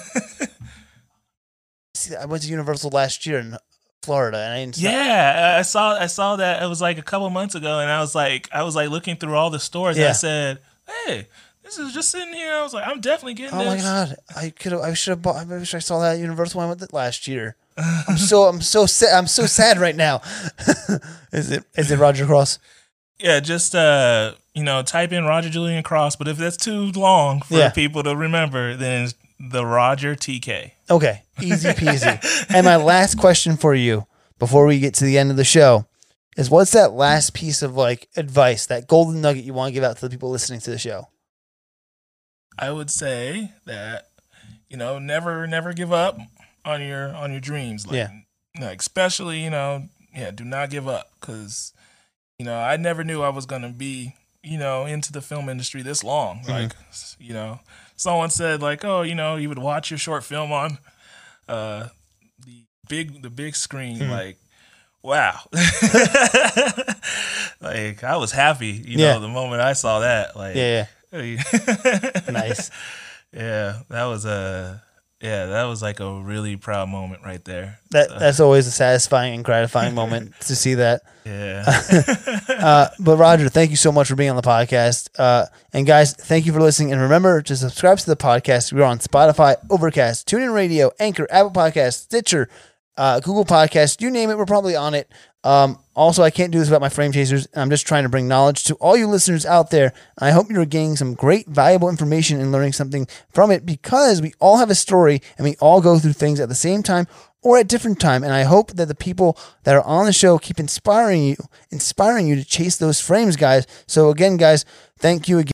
See, I went to Universal last year in Florida, and I didn't. Yeah, I saw I saw that it was like a couple months ago, and I was like I was like looking through all the stores, and I said, "Hey, this is just sitting here." I was like, "I'm definitely getting Oh my this." god! I could have. I should have bought. I wish I saw that at Universal I went th- last year. I'm so. I'm so sad. I'm so sad right now. is it? Is it Roger Cross? Yeah, just uh, you know, type in Roger Julian Cross, but if that's too long for Yeah. people to remember, then it's the Roger TK. Okay, easy peasy. and my last question for you before we get to the end of the show is: What's that last piece of like advice, that golden nugget you want to give out to the people listening to the show? I would say that you know, never never give up on your on your dreams. Like, Yeah. like especially you know, yeah, do not give up because you know I never knew I was gonna be you know into the film industry this long. Mm-hmm. Like you know, someone said like, oh, you know, you would watch your short film on uh the big the big screen Mm-hmm. like. Wow. like I was happy, you Yeah. know, the moment I saw that. Like Yeah, yeah. nice. Yeah, that was a yeah, that was like a really proud moment right there. That that's always a satisfying and gratifying moment to see that. Yeah. Uh, but Roger, thank you so much for being on the podcast. Uh, and guys, thank you for listening. And remember to subscribe to the podcast. We're on Spotify, Overcast, TuneIn Radio, Anchor, Apple Podcasts, Stitcher, uh, Google Podcasts. You name it, we're probably on it. Um, also, I can't do this without my frame chasers. I'm just trying to bring knowledge to all you listeners out there. I hope you're gaining some great, valuable information and learning something from it because we all have a story and we all go through things at the same time or at different time. And I hope that the people that are on the show keep inspiring you, inspiring you to chase those frames, guys. So again, guys, thank you again.